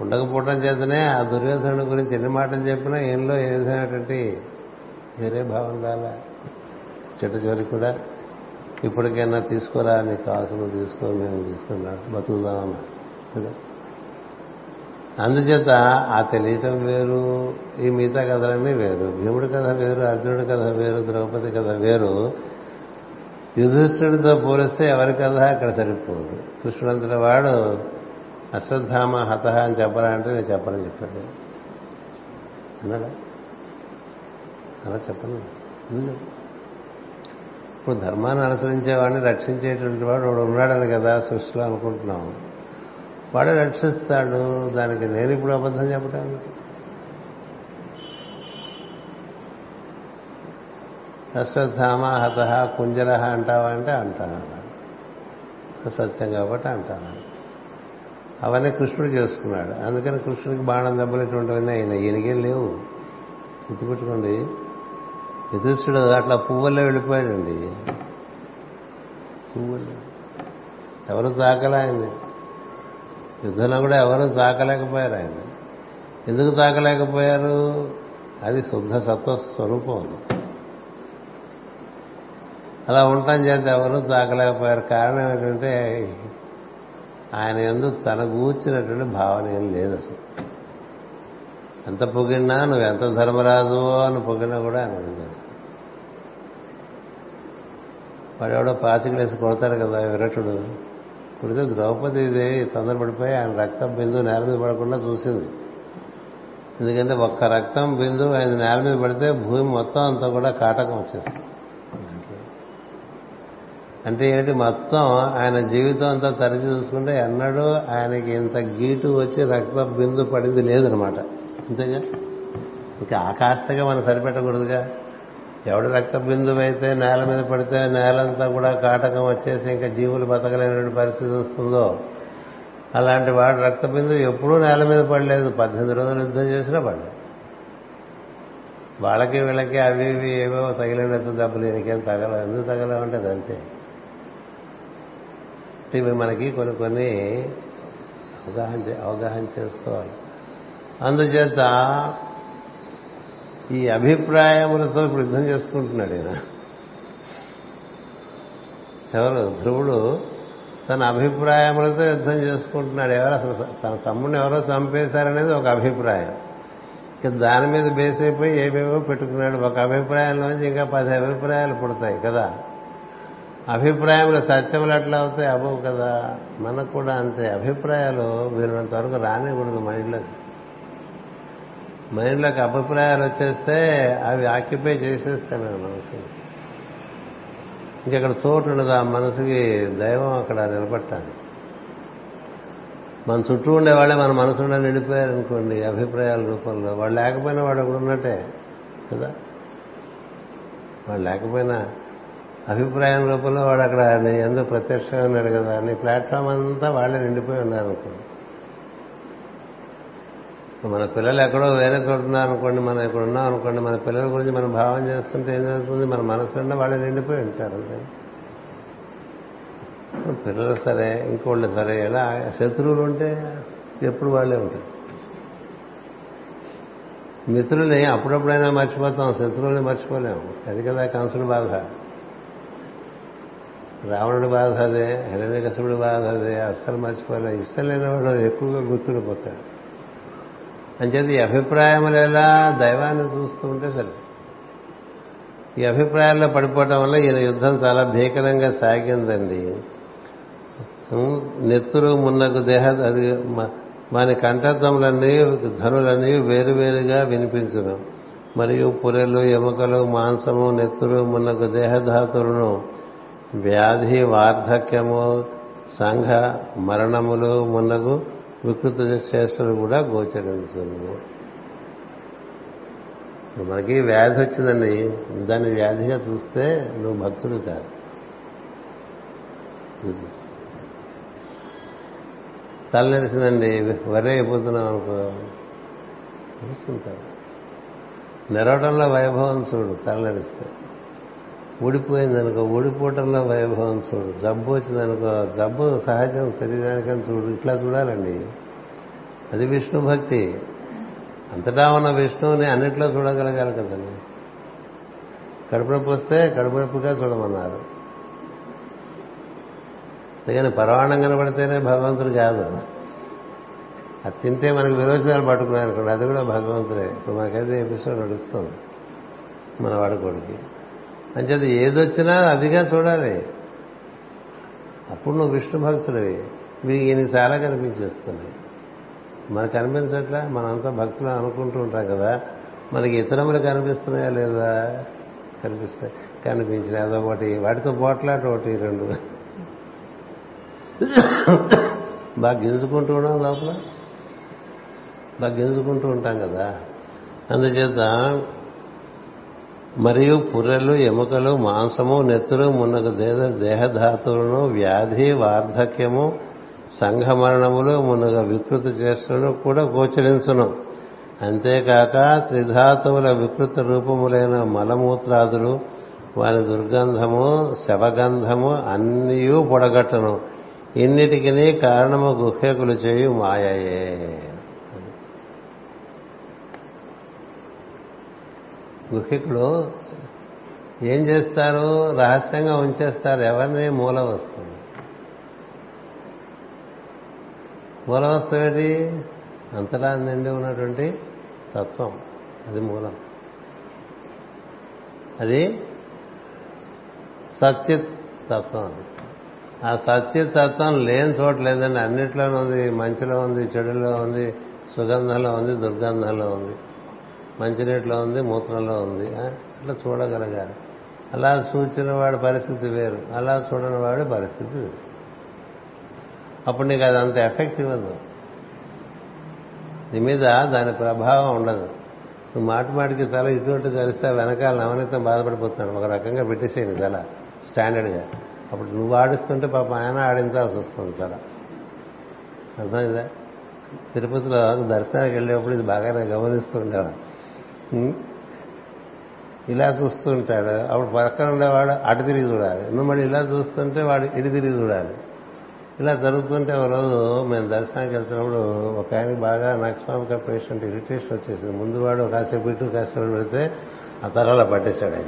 ఉండకపోవడం చేతనే ఆ దుర్యోధనుడి గురించి ఎన్ని మాటలు చెప్పినా ఏంలో ఏ విధమైనటువంటి వేరే భావం రాలే. చిట్ట చివరి కూడా ఇప్పటికైనా తీసుకోరా నీకు కావాల్సిన తీసుకో మేము తీసుకున్నాడు బతుకుదామన్నా కదా? అందుచేత ఆ తెలియటం వేరు ఈ మిగతా కథలన్నీ వేరు. భీముడి కథ వేరు అర్జునుడి కథ వేరు ద్రౌపది కథ వేరు. యుధిష్ఠుడితో పోలిస్తే ఎవరి కథ అక్కడ సరిపోదు. కృష్ణుడంతటి వాడు అశ్వత్థామ హత అని చెప్పరా అంటే నేను చెప్పనని చెప్పాడు. అన్నాడా? అలా చెప్పను. ఇప్పుడు ధర్మాన్ని అనుసరించేవాడిని రక్షించేటువంటి వాడు వాడు ఉన్నాడని కదా సృష్టిలో అనుకుంటున్నాము. వాడే రక్షిస్తాడు. దానికి నేను ఇప్పుడు అబద్ధం చెప్పడానికి అశ్వత్థామ హత కుంజర అంటావా అంటే అంటాను. సత్యం కాబట్టి అంటాను. అవన్నీ కృష్ణుడు చేసుకున్నాడు. అందుకని కృష్ణుడికి బాణం దెబ్బలేటువంటివన్నీ ఆయన ఈయనకేం లేవు. గుర్తుపెట్టుకోండి. యథుష్ఠుడు అట్లా పువ్వుల్లో వెళ్ళిపోయాడండి. పువ్వుల్లో. ఎవరు తాకలే ఆయన్ని? యుద్ధంలో కూడా ఎవరు తాకలేకపోయారు ఆయన. ఎందుకు తాకలేకపోయారు? అది శుద్ధ సత్వ స్వరూపం అలా ఉండటం చేత ఎవరు తాకలేకపోయారు. కారణం ఏంటంటే ఆయన ఎందు తన కూర్చున్నటువంటి భావన ఏం లేదు అసలు. ఎంత పొగిడినా నువ్వు ఎంత ధర్మరాజు అని పొగిడినా కూడా ఆయన ఉండదు వాడెవడో పాచికలేసి కొడతారు కదా విరటుడు. కొడితే ద్రౌపది ఇది తొందరపడిపోయి ఆయన రక్తం బిందు నేల మీద పడకుండా చూసింది. ఎందుకంటే ఒక్క రక్తం బిందు ఆయన నేల మీద పడితే భూమి మొత్తం అంతా కూడా కాటకం వచ్చేస్తుంది. అంటే ఏంటి? మొత్తం ఆయన జీవితం అంతా తరిచి చూసుకుంటే ఎన్నడూ ఆయనకి ఇంత గీటు వచ్చి రక్త బిందు పడింది లేదనమాట అంతేగా ఇంకా ఆకాశగా మనం సరిపెట్టకూడదుగా? ఎవడు రక్త బిందువు అయితే నేల మీద పడితే నేలంతా కూడా కాటకం వచ్చేసి ఇంకా జీవులు బతకలేని పరిస్థితి వస్తుందో? అలాంటి వాడు రక్త బిందువు ఎప్పుడూ నేల మీద పడలేదు. పద్దెనిమిది రోజులు యుద్ధం చేసినా పడలేదు. వాళ్ళకి వీళ్ళకి అవి ఇవి ఏవో తగిలినట్టు దెబ్బలు ఇంకేం తగలవు. ఎందుకు తగలవు అంటే అది అంతే. ఇవి మనకి కొన్ని కొన్ని అవగాహన అవగాహన చేసుకోవాలి. అందుచేత ఈ అభిప్రాయములతో ఇప్పుడు యుద్ధం చేసుకుంటున్నాడు ఈయన. ఎవరు? ధ్రువుడు తన అభిప్రాయములతో యుద్ధం చేసుకుంటున్నాడు. ఎవరు అసలు తన తమ్ముడిని ఎవరో చంపేశారనేది ఒక అభిప్రాయం. ఇక దాని మీద బేస్ అయిపోయి ఏమేమో పెట్టుకున్నాడు. ఒక అభిప్రాయంలోంచి ఇంకా పది అభిప్రాయాలు పుడతాయి కదా. అభిప్రాయములు సత్యములు అట్లా అవుతాయి? అవ్వవు కదా. మనకు కూడా అంతే. అభిప్రాయాలు వీరినంత వరకు రానికూడదు మైండ్లోకి మైండ్లోకి అభిప్రాయాలు వచ్చేస్తే అవి ఆక్యుపై చేసేస్తాను మనసు ఇంకక్కడ చోటు ఉండదు ఆ మనసుకి దైవం అక్కడ నిలబట్టాలి. మన చుట్టూ ఉండేవాళ్ళే మన మనసు నిండిపోయారు అనుకోండి అభిప్రాయాల రూపంలో. వాళ్ళు లేకపోయినా వాడు ఒకడు ఉన్నట్టే కదా? వాడు లేకపోయినా అభిప్రాయం రూపంలో వాడు అక్కడ నీ ప్రత్యక్షంగా ఉన్నాడు కదా నీ ప్లాట్ఫామ్ అంతా వాళ్ళే నిండిపోయి ఉన్నారనుకోండి. మన పిల్లలు ఎక్కడో వేరే చోటున్నారు అనుకోండి మనం ఇక్కడ ఉన్నాం అనుకోండి మన పిల్లల గురించి మనం భావం చేస్తుంటే ఏం జరుగుతుంది? మన మనసుండే వాళ్ళు నిండిపోయి ఉంటారు. పిల్లలు సరే ఇంకోళ్ళు సరే ఎలా శత్రువులు ఉంటే ఎప్పుడు వాళ్ళే ఉంటారు. మిత్రుల్ని అప్పుడప్పుడైనా మర్చిపోతాం శత్రువుల్ని మర్చిపోలేము. అది కదా కంసుడి బాధ. రావణుడి బాధ అదే హిరణ్యకసుడి బాధ అదే అస్సలు మర్చిపోలే ఇష్టం లేనివాడు ఎక్కువగా గుర్తుండిపోతాడు. అంచేది ఈ అభిప్రాయములు ఎలా దైవాన్ని చూస్తూ ఉంటే సరే. ఈ అభిప్రాయాల్లో పడిపోవటం వల్ల ఈయన యుద్ధం చాలా భీకరంగా సాగిందండి. నెత్తురు మున్నకు దేహ అది మన కంఠత్వములన్నీ ధనులన్నీ వేరువేరుగా వినిపించును. మరియు పురెలు ఎముకలు మాంసము నెత్తురు మున్నకు దేహధాతులను వ్యాధి వార్ధక్యము సంఘ మరణములు మున్నగు వికృత చేష్టలు కూడా గోచరించును మనకి వ్యాధి వచ్చిందండి. దాన్ని వ్యాధిగా చూస్తే నువ్వు భక్తుడు కాదు. తల వరే అయిపోతున్నావు అనుకో. చూస్తుంటారు నెరవడంలో వైభవం చూడు తలనరిస్తే. ఊడిపోయిందనుకో ఊడిపోవటంలో వైభవం చూడు. జబ్బు వచ్చిందనుకో జబ్బు సహజం శరీరానికని చూడు. ఇట్లా చూడాలండి. అది విష్ణు భక్తి. అంతటా ఉన్న విష్ణువుని అన్నిట్లో చూడగలగాలి కదండి. కడుపునొప్పి వస్తే కడుపునొప్పిగా చూడమన్నారు. అందుకని పరవాణం కనబడితేనే భగవంతుడు కాదు. అది తింటే మనకు విరోచనాలు పట్టుకున్నారు అనుకోండి అది కూడా భగవంతుడే. ఇప్పుడు మనకైతే ఎపిసోడ్ నడుస్తుంది మన వాడుకోడికి. అంచేత ఏదొచ్చినా అదిగా చూడాలి. అప్పుడు నువ్వు విష్ణు భక్తుడివి. మీకు ఈయన చాలా కనిపించేస్తుంది. మనకు కనిపించట్లా? మనంతా భక్తులు అనుకుంటూ ఉంటాం కదా. మనకి ఇతరములు కనిపిస్తున్నాయా లేదా? కనిపిస్తాయి. కనిపించిన అదొకటి వాటితో పోట్లాట ఒకటి రెండు. బాగా గింజుకుంటూ ఉన్నాం లోపల. బాగా గింజుకుంటూ ఉంటాం కదా. అందుచేత మరియు పుర్రెలు ఎముకలు మాంసము నెత్తులు మున్నగు దేహ దేహధాతువులను వ్యాధి వార్ధక్యము సంఘమరణములు మున్నగ వికృతి చేష్టలను కూడా గోచరించును. అంతేకాక త్రిధాతువుల వికృత రూపములైన మలమూత్రాదులు వారి దుర్గంధము శవగంధము అన్నీ పొడగట్టను. ఇన్నిటికీ కారణము గుహ్యకులు చేయు మాయయే. గుహ్యకుడు ఏం చేస్తారు? రహస్యంగా ఉంచేస్తారు. ఎవరిని మూల వస్తుంది మూల వస్తువు ఏంటి అంతటా నిండి ఉన్నటువంటి తత్వం. అది మూలం. అది సత్యత్ తత్వం అది. ఆ సత్యతత్వం లేని చోట లేదండి. అన్నిట్లోనూ ఉంది. మంచిలో ఉంది చెడులో ఉంది సుగంధంలో ఉంది దుర్గంధంలో ఉంది. మంచినీటిలో ఉంది మూత్రంలో ఉంది. అట్లా చూడగలగాలి అలా చూచిన వాడి పరిస్థితి వేరు. అలా చూడని వాడి పరిస్థితి వేరు. అప్పుడు నీకు అది అంత ఎఫెక్ట్ ఇవ్వదు. నీ మీద దాని ప్రభావం ఉండదు. నువ్వు మాటి మాటికి తల ఇటువంటి కలిస్తే వెనకాల నవనీతం బాధపడిపోతున్నాడు. ఒక రకంగా పెట్టేసేయండి తల స్టాండర్డ్గా. అప్పుడు నువ్వు ఆడిస్తుంటే పాప ఆయన ఆడించాల్సి వస్తుంది తల. అర్థమైందా? తిరుపతిలో దర్శనానికి వెళ్ళేటప్పుడు ఇది బాగానే గమనిస్తుండేవాడు ఇలా చూస్తూ ఉంటాడు అప్పుడు పక్కన ఉండేవాడు అటు తిరిగి చూడాలి. నువ్వు మళ్ళీ ఇలా చూస్తుంటే వాడు ఇటు తిరిగి చూడాలి. ఇలా జరుగుతుంటే ఒక రోజు మేము దర్శనానికి వెళ్తున్నప్పుడు ఒక ఆయనకి బాగా నక్స్వామిక పేషెంట్ ఇరిటేషన్ వచ్చేసింది. ముందు వాడు కాసేపు ఇటు కాసేపు పెడితే ఆ తరాల పట్టేశాడు ఆయన.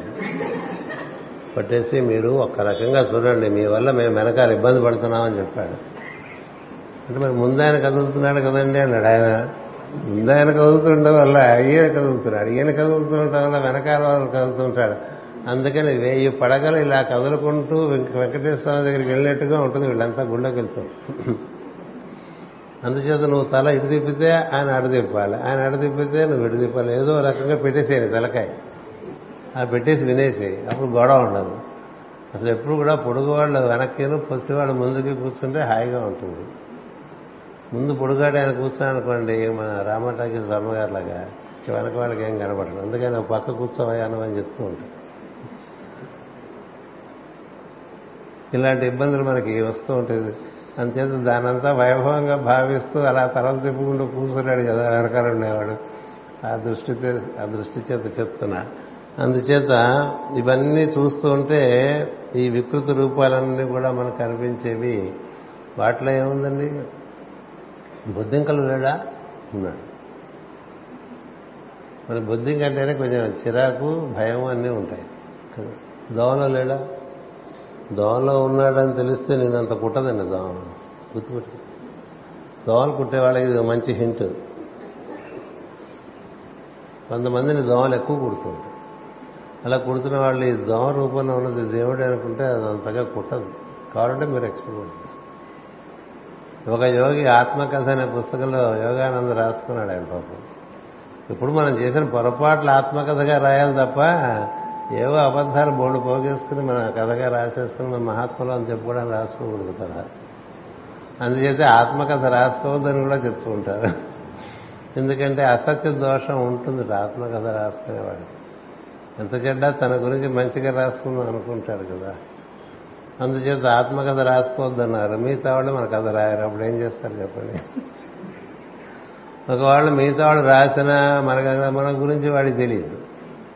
పట్టేసి మీరు ఒక రకంగా చూడండి. మీ వల్ల మేము వెనకాల ఇబ్బంది పడుతున్నామని చెప్పాడు. అంటే మరి ముందు ఆయన కదులుతున్నాడు కదండి అన్నాడు ఆయన. ఆయన కదులుతుండడం వల్ల ఈయన కదులుతున్నాడు ఈయన కదులుతుండటం వల్ల వెనకాల వాళ్ళు కదులుతుంటాడు. అందుకని వెయ్యి పడగలు ఇలా కదులుకుంటూ వెంకటేశ్వర స్వామి దగ్గరికి వెళ్ళినట్టుగా ఉంటుంది వీళ్ళంతా గుళ్ళకి వెళ్తారు అందుచేత నువ్వు తల ఇటు తిప్పితే ఆయన అడు తిప్పాలి ఆయన అడు తిప్పితే నువ్వు ఇటు తిప్పాలి. ఏదో రకంగా పెట్టేసేయాలి తలకాయ. ఆ పెట్టేసి వినేసేయి అప్పుడు గొడవ ఉండదు. అసలు ఎప్పుడు కూడా పొడుగు వాళ్ళు వెనక్కిను పొట్టి వాళ్ళు ముందుకి కూర్చుంటే హాయిగా ఉంటుంది. ముందు పొడుగాడు ఆయన కూర్చున్నాను అనుకోండి మన రామటాకి వర్మగారు లాగా వెనక వాళ్ళకి ఏం కనబడదు అందుకని ఒక పక్క కూర్చోవయ్యాను అని చెప్తూ ఉంటాం. ఇలాంటి ఇబ్బందులు మనకి వస్తూ ఉంటుంది అంతేత దానంతా వైభవంగా భావిస్తూ అలా తలలు తిప్పుకుంటూ కూర్చున్నాడు కదా వెనకాల ఉండేవాడు. ఆ దృష్టి ఆ దృష్టి చేత చెప్తున్నా. అందుచేత ఇవన్నీ చూస్తూ ఉంటే ఈ వికృత రూపాలన్నీ కూడా మనకు కనిపించేవి. వాటిలో ఏముందండి? బొద్దింకలు లేడా? ఉన్నాడు. మరి బొద్దింక అంటేనే కొంచెం చిరాకు భయం అన్నీ ఉంటాయి. దోమలో లేడా? దోమలో ఉన్నాడని తెలిస్తే నేను అంత కుట్టదండి దోమ. గుర్తుపెట్టు దోమలు కుట్టేవాళ్ళకి ఇది మంచి హింట్. కొంతమందిని దోమలు ఎక్కువ కుడుతుంటాయి అలా కుడుతున్న వాళ్ళు ఈ దోమ రూపంలో ఉన్నది దేవుడే అనుకుంటే అది అంతగా కుట్టదు. కావాలంటే మీరు ఎక్స్పెరిమెంట్ చేసుకోండి ఒక యోగి ఆత్మకథ అనే పుస్తకంలో యోగానంద రాసుకున్నాడు ఆయన పాపం. ఇప్పుడు మనం చేసిన పొరపాట్లు ఆత్మకథగా రాయాలి తప్ప ఏవో అబద్ధాలు బోర్డు పోగేసుకుని మన కథగా రాసేసుకుని మన మహాత్ములు అని చెప్పుకోవడానికి రాసుకోకూడదు కదా. అందుచేత ఆత్మకథ రాసుకోవద్దని కూడా చెప్తూ ఉంటారు. ఎందుకంటే అసత్య దోషం ఉంటుంది ఆత్మకథ రాసుకునేవాడు ఎంత చెడ్డా తన గురించి మంచిగా రాసుకుందాం అనుకుంటాడు కదా. అందుచేత ఆత్మకథ రాసుకోవద్దన్నారు. మిగతా వాళ్ళు మన కథ రాయరు. అప్పుడు ఏం చేస్తారు చెప్పండి? ఒకవాళ్ళు మిగతా వాళ్ళు రాసినా మన మన గురించి వాడికి తెలియదు.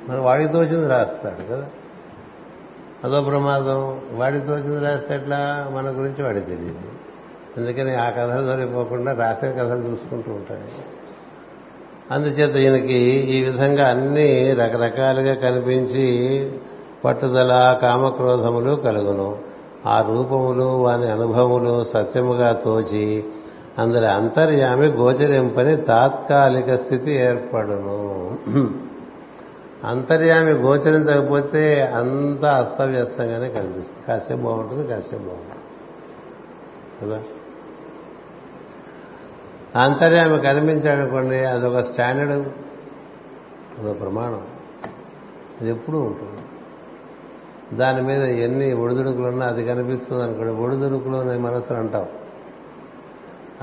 మన వాడికి తోచింది రాస్తాడు కదా. అదో ప్రమాదం. వాడికి తోచింది రాస్తే ఎట్లా? మన గురించి వాడికి తెలియదు. అందుకని ఆ కథలు దొరికిపోకుండా రాసిన కథలు చూసుకుంటూ ఉంటాయి అందుచేత ఈయనకి ఈ విధంగా అన్ని రకరకాలుగా కనిపించి పట్టుదల కామక్రోధములు కలుగును. ఆ రూపములు వాని అనుభవములు సత్యముగా తోచి అందరి అంతర్యామి గోచరింపని తాత్కాలిక స్థితి ఏర్పడును. అంతర్యామి గోచరించకపోతే అంతా అస్తవ్యస్తంగానే కనిపిస్తుంది. కాసేపు బాగుంటుంది కాసేపు బాగుంటుంది. కదా? అంతర్యామి కనిపించాడనుకోండి అదొక స్టాండర్డ్ అదొక ప్రమాణం. అది ఎప్పుడూ ఉంటుంది. దాని మీద ఎన్ని ఒడిదుడుకులున్నా అది కనిపిస్తుంది అనుకోండి. ఒడిదుడుకులు అనే మనసులు అంటాం.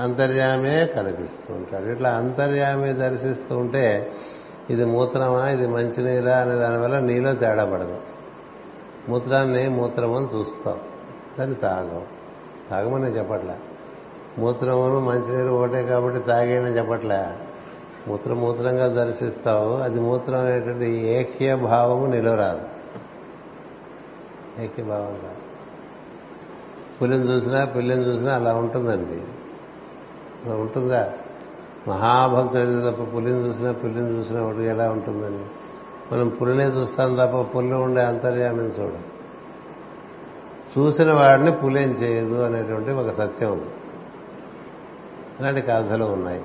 అంతర్యామే కనిపిస్తూ ఉంటాడు. ఇట్లా అంతర్యామే దర్శిస్తూ ఉంటే ఇది మూత్రమా ఇది మంచినీరా అనే దానివల్ల నీలో తేడా పడదు. మూత్రాన్ని మూత్రమని చూస్తాం. దాన్ని తాగం. తాగమని చెప్పట్లే. మూత్రమును మంచినీరు ఒకటే కాబట్టి తాగేయని చెప్పట్లే. మూత్రం మూత్రంగా దర్శిస్తావు. అది మూత్రం అనేటువంటి ఏక్య భావము నిలవరాదు ఏక్య కాదు పులిని చూసినా పిల్లిని చూసినా అలా ఉంటుందండి. అలా ఉంటుందా? మహాభక్తుడు తప్ప పులిని చూసినా పిల్లిని చూసినా ఒకటి ఎలా ఉంటుందండి? మనం పులినే చూస్తాం తప్ప పుల్లి ఉండే అంతర్యామిని చూడం. చూసిన వాడిని పులేం చేయదు అనేటువంటి ఒక సత్యం ఉంది. ఇలాంటి కథలు ఉన్నాయి.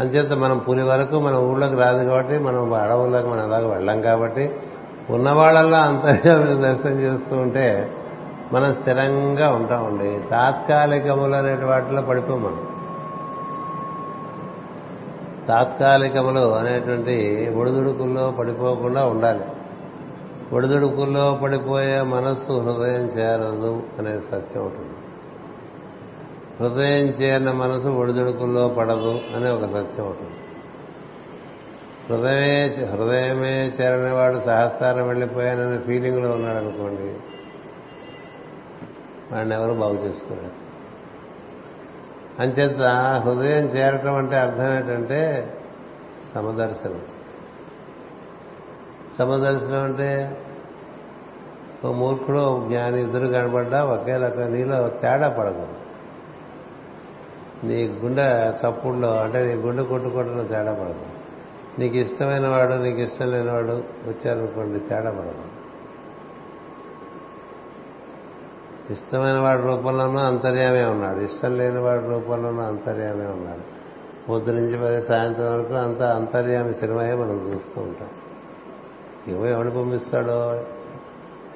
అంచేత మనం పులి వరకు మన ఊళ్ళోకి రాదు కాబట్టి మనం అడవుల్లోకి మనం అలాగ వెళ్ళాం కాబట్టి ఉన్నవాళ్ళల్లో అంతర్యామిని దర్శనం చేస్తూ ఉంటే మనం స్థిరంగా ఉంటామండి. తాత్కాలికములు అనేటి వాటిలో పడిపోం మనం. తాత్కాలికములు అనేటువంటి ఒడిదుడుకుల్లో పడిపోకుండా ఉండాలి. ఒడిదుడుకుల్లో పడిపోయే మనస్సు హృదయం చేరదు అనే సత్యం ఉంటుంది. హృదయం చేరిన మనసు ఒడిదుడుకుల్లో పడదు అనే ఒక సత్యం ఉంటుంది. హృదయమే హృదయమే చేరని వాడు సహస్రారం వెళ్ళిపోయాననే ఫీలింగ్లో ఉన్నాడు అనుకోండి వాడిని ఎవరు బాగు చేసుకోలేరు. అంచేత హృదయం చేరటం అంటే అర్థం ఏంటంటే సమదర్శనం. సమదర్శనం అంటే ఓ మూర్ఖుడు ఓ జ్ఞాని ఇద్దరు కనబడ్డా ఒకే రకం నీలో తేడా పడకూడదు. నీ గుండె చప్పుడులో అంటే నీ గుండె కొట్టుకోవడంలో తేడా పడదు నీకు ఇష్టమైన వాడు నీకు ఇష్టం లేనివాడు వచ్చారనుకోండి తేడా పడదు. ఇష్టమైన వాడి రూపంలోనూ అంతర్యామే ఉన్నాడు. ఇష్టం లేని వాడి రూపంలోనూ అంతర్యామే ఉన్నాడు. పొద్దు నుంచి మరి సాయంత్రం వరకు అంత అంతర్యామి సినిమాయే మనం చూస్తూ ఉంటాం. ఏమో ఎవడు పంపిస్తాడో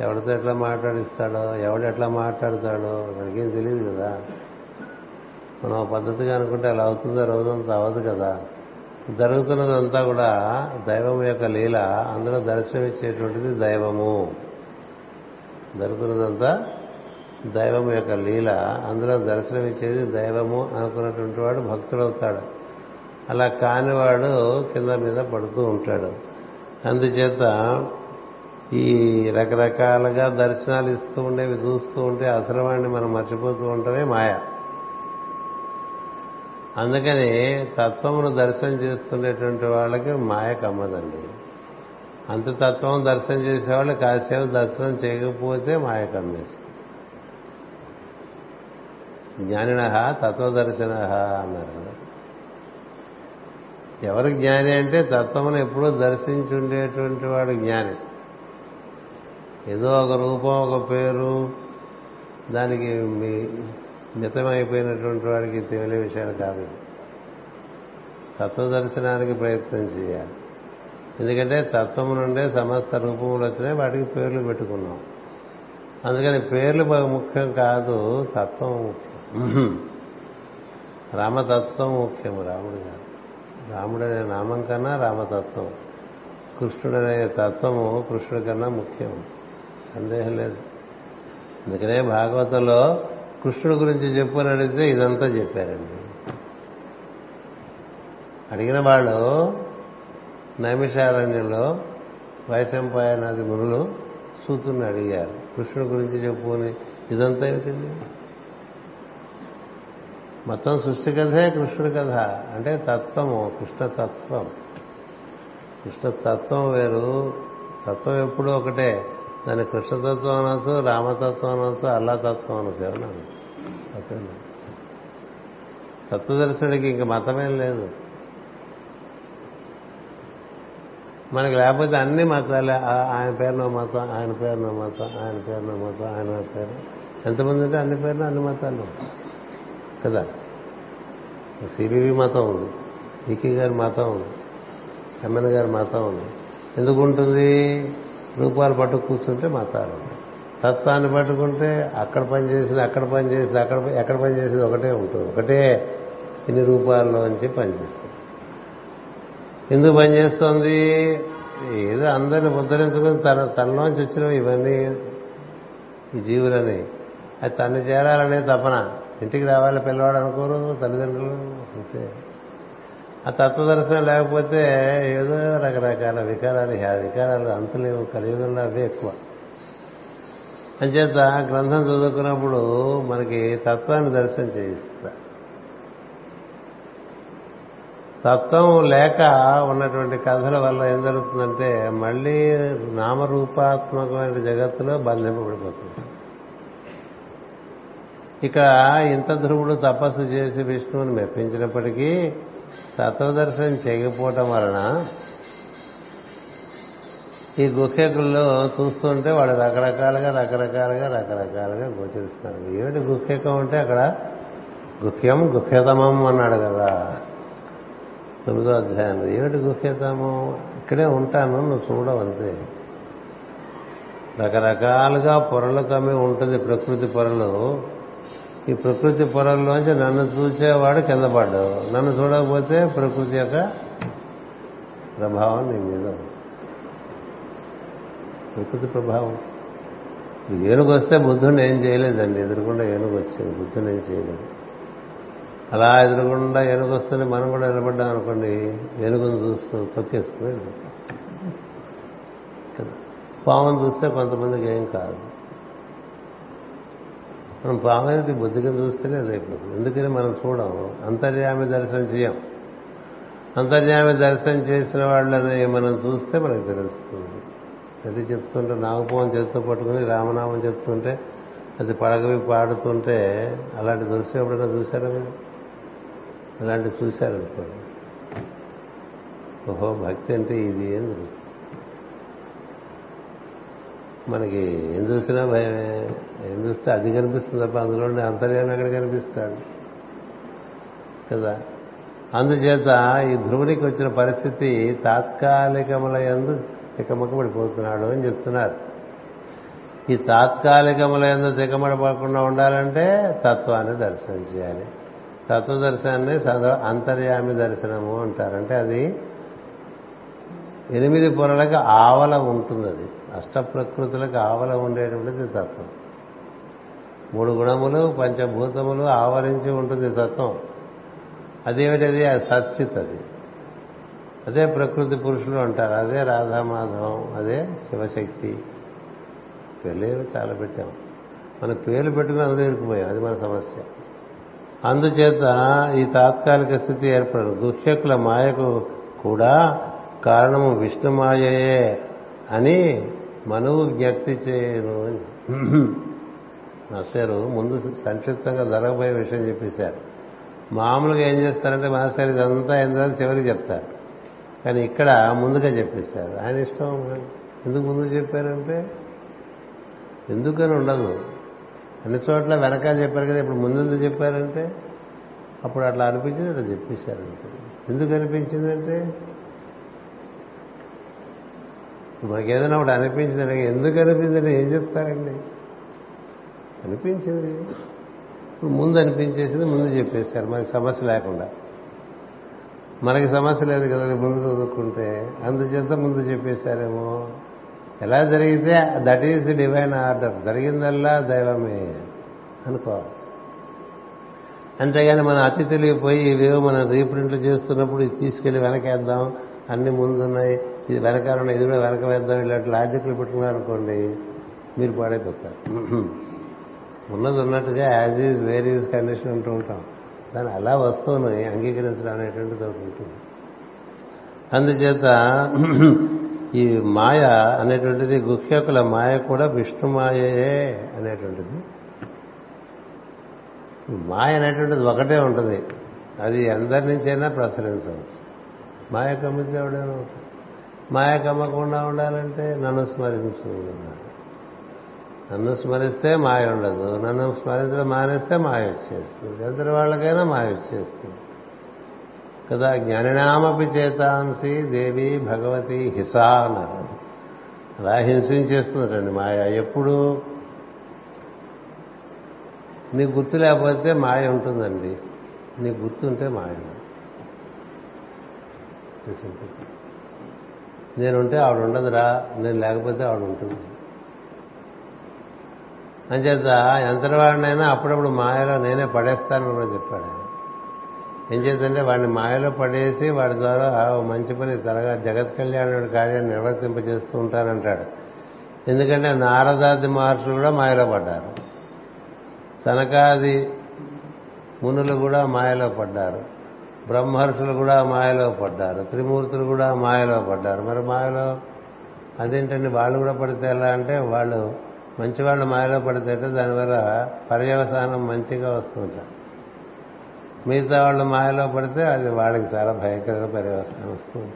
ఎవడితో ఎట్లా మాట్లాడిస్తాడో ఎవడు ఎట్లా మాట్లాడతాడో మనకేం తెలియదు కదా. మనం పద్ధతిగా అనుకుంటే అలా అవుతుందో రోజంతా అవ్వదు కదా. జరుగుతున్నదంతా కూడా దైవం యొక్క లీల అందులో దర్శనమిచ్చేటువంటిది దైవము. జరుగుతున్నదంతా దైవం యొక్క లీల అందులో దర్శనమిచ్చేది దైవము అనుకున్నటువంటి వాడు భక్తుడవుతాడు. అలా కానివాడు కింద మీద పడుతూ ఉంటాడు. అందుచేత ఈ రకరకాలుగా దర్శనాలు ఇస్తూ ఉండేవి చూస్తూ ఉంటే అసలు వాడిని మనం మర్చిపోతూ ఉండటమే మాయా. అందుకని తత్వమును దర్శనం చేస్తుండేటువంటి వాళ్ళకి మాయ కమ్మదండి. అంత తత్వం దర్శనం చేసేవాళ్ళు కాసేపు దర్శనం చేయకపోతే మాయ కమ్మేస్తుంది. జ్ఞానిన తత్వదర్శన అన్నారు. ఎవరు జ్ఞాని అంటే తత్వమును ఎప్పుడూ దర్శించుండేటువంటి వాడు జ్ఞాని. ఏదో ఒక రూపం ఒక పేరు దానికి మీ మితమైపోయినటువంటి వారికి తెలియ విషయాలు కాదు. తత్వదర్శనానికి ప్రయత్నం చేయాలి. ఎందుకంటే తత్వము నుండే సమస్త రూపములు వచ్చినాయి వాటికి పేర్లు పెట్టుకున్నాం. అందుకని పేర్లు ముఖ్యం కాదు తత్వం ముఖ్యం. రామతత్వం ముఖ్యం రాముడు కాదు. రాముడనే నామం కన్నా రామతత్వం. కృష్ణుడనే తత్వము కృష్ణుడి కన్నా ముఖ్యం సందేహం లేదు. అందుకనే భాగవతంలో కృష్ణుడి గురించి చెప్పు అని అడిగితే ఇదంతా చెప్పారండి. అడిగిన వాళ్ళు నైమిషారణ్యంలో వైశంపాయనాది మునులు సూతుని అడిగారు కృష్ణుడి గురించి చెప్పు అని. ఇదంతా ఏమిటండి? మొత్తం సృష్టి కథే కృష్ణుడి కథ. అంటే తత్వము కృష్ణతత్వం. కృష్ణతత్వం వేరు తత్వం ఎప్పుడూ ఒకటే. దాన్ని కృష్ణతత్వం అనొచ్చు రామతత్వం అనొచ్చు అల్లాతత్వం అనొచ్చు? ఏమన్నా అనొచ్చు తత్వం ఇంక మతమేం లేదు. మనకి లేకపోతే అన్ని మతాలే ఆయన పేరునో మతం ఆయన పేరునో మతం ఆయన పేరునో మతం ఆయన పేరు. ఎంతమంది ఉంటే అన్ని పేరున అన్ని మతాలు కదా? సిబివి మతం ఉంది ఈకే గారి మతం ఉంది ఎమ్మెన్ గారి మతం ఉంది. ఎందుకు ఉంటుంది? రూపాలు పట్టు కూర్చుంటే మతాలు తత్వాన్ని పట్టుకుంటే అక్కడ పని చేసింది అక్కడ పని చేసింది అక్కడ ఎక్కడ పని చేసింది ఒకటే ఉంటుంది. ఒకటే ఇన్ని రూపాల్లోంచి పనిచేస్తుంది. ఎందుకు పనిచేస్తోంది ఏదో అందరిని ముద్రించుకుని తన తనలోంచి వచ్చినవి ఇవన్నీ ఈ జీవులని. అది తను చేరాలనే తపన. ఇంటికి రావాలి పిల్లవాడు అనుకోరు తల్లిదండ్రులు. అంతే. ఆ తత్వదర్శనం లేకపోతే ఏదో రకరకాల వికారాలు ఆ వికారాలు అంతులేవు కలియుగంలో అవే ఎక్కువ. అంచేత గ్రంథం చదువుకున్నప్పుడు మనకి తత్వాన్ని దర్శనం చేయిస్తా. తత్వం లేక ఉన్నటువంటి కథల వల్ల ఏం జరుగుతుందంటే మళ్ళీ నామరూపాత్మకమైన జగత్తులో బంధింపబడిపోతుంది. ఇక్కడ ఇంత ధ్రువుడు తపస్సు చేసి విష్ణువుని మెప్పించినప్పటికీ తత్వదర్శనం చేయకపోవటం వలన ఈ గుహ్యకుల్లో చూస్తుంటే వాళ్ళు రకరకాలుగా రకరకాలుగా రకరకాలుగా గోచరిస్తున్నారు. ఏమిటి గుహ్యకం అంటే అక్కడ గుహ్యం గుహ్యతమం అన్నాడు కదా. తొమ్మిదో అధ్యాయం ఏమిటి గుహ్యతమం? ఇక్కడే ఉంటాను నువ్వు చూడవంతే రకరకాలుగా పొరలు కమ్మి ఉంటుంది ప్రకృతి పొరలు. ఈ ప్రకృతి పొరల్లోంచి నన్ను చూసేవాడు కింద పడ్డావు నన్ను చూడకపోతే ప్రకృతి యొక్క ప్రభావం నీ మీద ప్రకృతి ప్రభావం. ఏనుగు వస్తే ఏం చేయలేదండి. ఎదురుకుండా ఏనుగు వచ్చింది బుద్ధుని ఏం చేయలేదు. అలా ఎదురుకుండా ఏనుగు వస్తుంది మనం కూడా నిలబడ్డాం అనుకోండి. ఏనుగును చూస్తూ తొక్కేస్తుంది. కదా. పామును చూస్తే కొంతమందికి ఏం కాదు. మనం పామేమిటి బుద్ధిగా చూస్తేనే అదైపోతుంది ఎందుకని మనం చూడం? అంతర్యామి దర్శనం చేయం. అంతర్యామి దర్శనం చేసిన వాళ్ళని మనం చూస్తే మనకు తెలుస్తుంది. అది చెప్తుంటే నాగపోవం చేతితో పట్టుకుని రామనామం చెప్తుంటే అది పడగవి పాడుతుంటే అలాంటి దృశ్యం ఎప్పుడైనా చూశారా మీరు? అలాంటి చూశారనుకోండి. ఓహో భక్తి అంటే ఇది అని తెలుస్తుంది. మనకి ఏం చూసినా భయమే. ఏం చూస్తే అది కనిపిస్తుంది తప్ప అందులో అంతర్యామి ఎక్కడ కనిపిస్తాడు? కదా? అందుచేత ఈ ధ్రువునికి వచ్చిన పరిస్థితి తాత్కాలికముల ఎందు తికమకబడిపోతున్నాడు అని చెప్తున్నారు. ఈ తాత్కాలికముల ఎందు తికమడపడకుండా ఉండాలంటే తత్వాన్ని దర్శనం చేయాలి. తత్వ దర్శనాన్ని సద అంతర్యామి దర్శనము అంటారు. అంటే అది ఎనిమిది పొరలకు ఆవల ఉంటుంది అది అష్ట ప్రకృతులకు ఆవల ఉండేటువంటిది తత్వం. మూడు గుణములు పంచభూతములు ఆవరించి ఉంటుంది తత్వం. అదేమిటది? అది సత్చిత్ అది అదే ప్రకృతి పురుషులు అంటారు. అదే రాధామాధవం అదే శివశక్తి. పేర్లేవి చాలా పెట్టాం. మన పేర్లు పెట్టుకుని అందులో ఇరుకుపోయాం అది మన సమస్య. అందుచేత ఈ తాత్కాలిక స్థితి ఏర్పడదు. గుహ్యకుల మాయకు కూడా కారణము విష్ణుమాయయే అని మనువు జ్ఞప్తి చేయను అని. మాస్టారు ముందు సంక్షిప్తంగా జరగబోయే విషయం చెప్పేశారు. మామూలుగా ఏం చేస్తారంటే మాస్టర్ ఇదంతా అయిన తర్వాత చివరికి చెప్తారు. కానీ ఇక్కడ ముందుగా చెప్పేశారు. ఆయన ఇష్టం ఎందుకు ముందు చెప్పారంటే ఎందుకని ఉండదు. అన్ని చోట్ల వెనకాల చెప్పారు కదా ఇప్పుడు ముందు చెప్పారంటే అప్పుడు అట్లా అనిపించింది అట్లా చెప్పేశారు ఎందుకు అనిపించిందంటే మనకేదైనా ఒకటి అనిపించింది ఎందుకు అనిపించింది ఏం చెప్తారండి? అనిపించింది. ఇప్పుడు ముందు అనిపించేసింది ముందు చెప్పేశారు. మనకి సమస్య లేకుండా. మనకి సమస్య లేదు కదా ముందు చదువుకుంటే. అందుచేత ముందు చెప్పేశారేమో. ఎలా జరిగితే that is the divine order జరిగిందల్లా దైవమే అనుకో అంతేగాని మన అతి పోయి ఇవేవో మనం రీప్రింట్లు చేస్తున్నప్పుడు ఇది తీసుకెళ్ళి వెనకేద్దాం. అన్ని ముందున్నాయి. ఇది వెనకాల ఇది కూడా వెనక వేద్దాం ఇలాంటి లాజిక్లు పెట్టుకున్నారు అనుకోండి మీరు పాడైపోతారు. ఉన్నది ఉన్నట్టుగా as is where is condition అంటూ ఉంటాం. దాన్ని అలా వస్తువును అంగీకరించడం అనేటువంటిది ఒకటి ఉంటుంది. అందుచేత ఈ మాయ అనేటువంటిది గుహ్యకుల మాయ కూడా విష్ణుమాయయే అనేటువంటిది. మాయ అనేటువంటిది ఒకటే ఉంటుంది. అది అందరి నుంచైనా ప్రసరించవచ్చు. మాయ కమ్మితే ఎవడైనా ఉంటుంది మాయ కమ్మకుండా ఉండాలంటే నన్ను స్మరించు నన్ను స్మరిస్తే మాయ ఉండదు. నన్ను స్మరించడం మానేస్తే మాయ వచ్చేస్తుంది. ఎంతటి వాళ్ళకైనా మాయ వచ్చేస్తుంది. కదా జ్ఞానినామపి చేతాంసి దేవి భగవతి హిసా అన్నారు. అలా హింసించేస్తుందండి మాయ. ఎప్పుడు? నీకు గుర్తు లేకపోతే మాయ ఉంటుందండి. నీకు గుర్తుంటే మాయ. ఉండదు నేనుంటే ఆవిడ ఉండదురా నేను లేకపోతే ఆవిడ ఉంటుంది అంచేత ఎంతవాడినైనా అప్పుడప్పుడు మాయలో నేనే పడేస్తానని కూడా చెప్పాడు ఏం చేద్దంటే వాడిని మాయలో పడేసి వాడి ద్వారా మంచి పని త్వరగా జగత్ కళ్యాణుడి కార్యాన్ని నిర్వర్తింపజేస్తూ ఉంటానంటాడు. ఎందుకంటే నారదాది మహర్షులు కూడా మాయలో పడ్డారు. సనకాది మునులు కూడా మాయలో పడ్డారు. బ్రహ్మర్షులు కూడా మాయలో పడ్డారు త్రిమూర్తులు కూడా మాయలో పడ్డారు. మరి మాయలో అదేంటండి? వాళ్ళు కూడా పడితే ఎలా అంటే వాళ్ళు మంచి వాళ్ళు మాయలో పడితే దానివల్ల పర్యవసానం మంచిగా వస్తుంటారు మిగతా వాళ్ళు మాయలో పడితే అది వాళ్ళకి చాలా భయంకరంగా పర్యవసానం వస్తుంది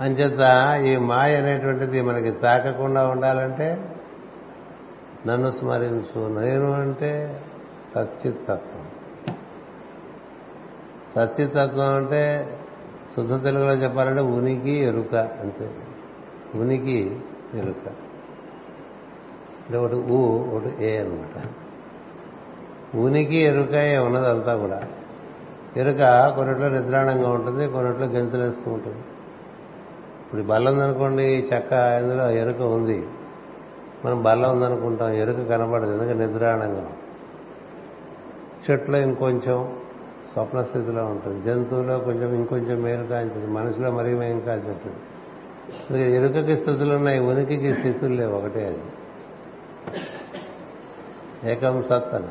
అంచేత ఈ మాయ అనేటువంటిది మనకి తాకకుండా ఉండాలంటే నన్ను స్మరించు నేను అంటే సచ్చిత్తత్వం. సత్యతత్వం అంటే శుద్ధ తెలుగులో చెప్పాలంటే ఉనికి ఎరుక అంతే. ఉనికి ఎరుక. అంటే ఒకటి ఊ ఒకటి ఏ అనమాట ఉనికి ఎరుక ఉన్నదంతా కూడా. ఎరుక కొన్నిట్లో నిద్రాణంగా ఉంటుంది కొన్నిట్లో గెంతులేస్తూ ఉంటుంది. ఇప్పుడు బల్ల ఉందనుకోండి చెక్క ఇందులో ఎరుక ఉంది. మనం బల్ల ఉందనుకుంటాం ఎరుక కనబడదు ఎందుకంటే నిద్రాణంగా. చెట్లో ఇంకొంచెం స్వప్న స్థితిలో ఉంటుంది. జంతువులో కొంచెం ఇంకొంచెం మేలు కాంచుతుంది మనసులో మరీ మేం కాంచుంటుంది ఎరుకకి స్థితులు ఉన్నాయి ఉనికికి స్థితులు లేవు. ఒకటే అది. ఏకం సత్ అని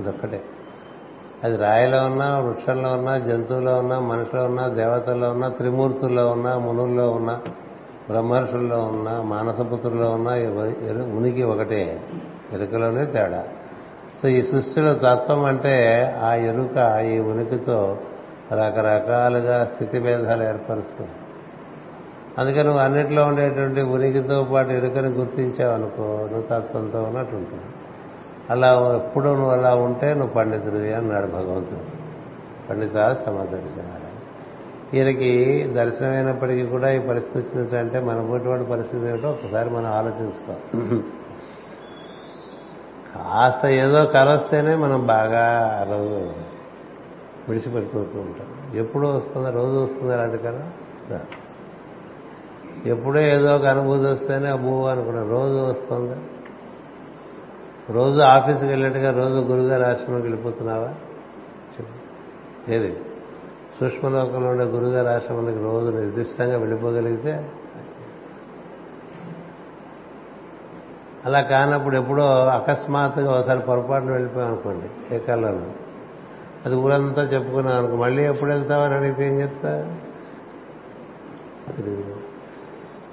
అదొక్కటే. అది రాయిలో ఉన్నా వృక్షంలో ఉన్నా జంతువులో ఉన్నా మనుషులో ఉన్నా దేవతల్లో ఉన్నా త్రిమూర్తుల్లో ఉన్నా మునుల్లో ఉన్నా బ్రహ్మర్షుల్లో ఉన్నా మానసపుత్రుల్లో ఉన్నా ఉనికి ఒకటే. ఎరుకలోనే తేడా. సో ఈ సృష్టిలో తత్వం అంటే ఆ ఎరుక ఈ ఉనికితో రకరకాలుగా స్థితి భేదాలు ఏర్పరుస్తుంది అందుకని నువ్వు అన్నిట్లో ఉండేటువంటి ఉనికితో పాటు ఎరుకని గుర్తించావనుకో నువ్వు తత్వంతో ఉన్నట్టు ఉంటుంది అలా ఎప్పుడు నువ్వు అలా ఉంటే నువ్వు పండితుడివి అన్నాడు భగవంతుడు. పండిత సమదర్శనాలు ఈయనకి దర్శనమైనప్పటికీ కూడా ఈ పరిస్థితి వచ్చిందంటే మన పోటీ పరిస్థితి ఏమిటో ఒకసారి మనం ఆలోచించుకోవాలి. కాస్త ఏదో కలస్తేనే మనం బాగా రోజు విడిచిపెట్టుకుంటూ ఉంటాం. ఎప్పుడు వస్తుందా రోజు వస్తుంది అలాంటి కళ? ఎప్పుడో ఏదో ఒక అనుభూతి వస్తేనే అబ్బో అనుకున్నా రోజు వస్తుంది. రోజు ఆఫీస్కి వెళ్ళేట్టుగా రోజు గురుగారు ఆశ్రమంకి వెళ్ళిపోతున్నావా? ఏది? సూక్ష్మలోకంలో ఉండే గురుగారి ఆశ్రమానికి రోజు నిర్దిష్టంగా వెళ్ళిపోగలిగితే అలా కానప్పుడు ఎప్పుడో అకస్మాత్తుగా ఒకసారి పొరపాటున వెళ్ళిపోయాం అనుకోండి ఏ కాలంలో. అది ఊరంతా చెప్పుకున్నాం అనుకో మళ్ళీ ఎప్పుడు వెళ్తావని అడిగితే ఏం చెప్తా?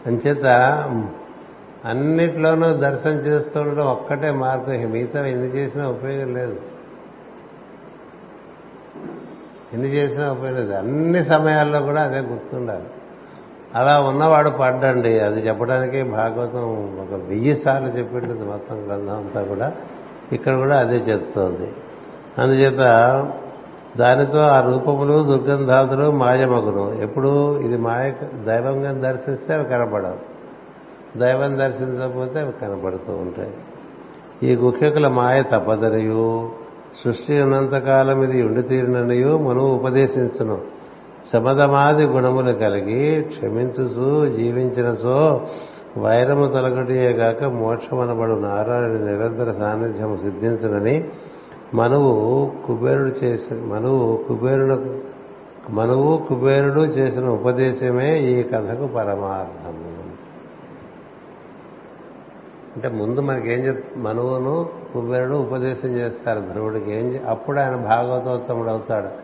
అంచేత అన్నిట్లోనూ దర్శనం చేస్తూ ఉండడం ఒక్కటే మార్గం. మిగతా ఎన్ని చేసినా ఉపయోగం లేదు. ఎన్ని చేసినా ఉపయోగం లేదు. అన్ని సమయాల్లో కూడా అదే గుర్తుండాలి. అలా ఉన్నవాడు పడ్డండి. అది చెప్పడానికి భాగవతం ఒక వెయ్యి సార్లు చెప్పింటుంది మొత్తం గ్రంథం అంతా కూడా. ఇక్కడ కూడా అదే చెప్తోంది. అందుచేత దానితో ఆ రూపములు దుర్గంధాతులు మాయమగును. ఎప్పుడు ఇది మాయ దైవంగా దర్శిస్తే అవి కనపడవు. దైవం దర్శించకపోతే అవి కనపడుతూ ఉంటాయి. ఈ గుహ్యకుల మాయ తప్పదనియు. సృష్టి ఉన్నంతకాలం ఇది ఉండి తీరిననియు. మనం ఉపదేశించును. శమదమాది గుణములు కలిగి క్షమించుచు జీవించిన సో వైరము తొలగటియే కాక మోక్షమనబడు నారాయణ నిరంతర సాన్నిధ్యము సిద్ధించునని మనువు కుబేరుడు చేసిన మనువు కుబేరుడు మనువు కుబేరుడు చేసిన ఉపదేశమే ఈ కథకు పరమార్థము అంటే ముందు మనకేం చెప్ మనువును కుబేరుడు ఉపదేశం చేస్తారు. ధ్రువుడికి ఏం అప్పుడు ఆయన భాగవతోత్తముడు అవుతాడు.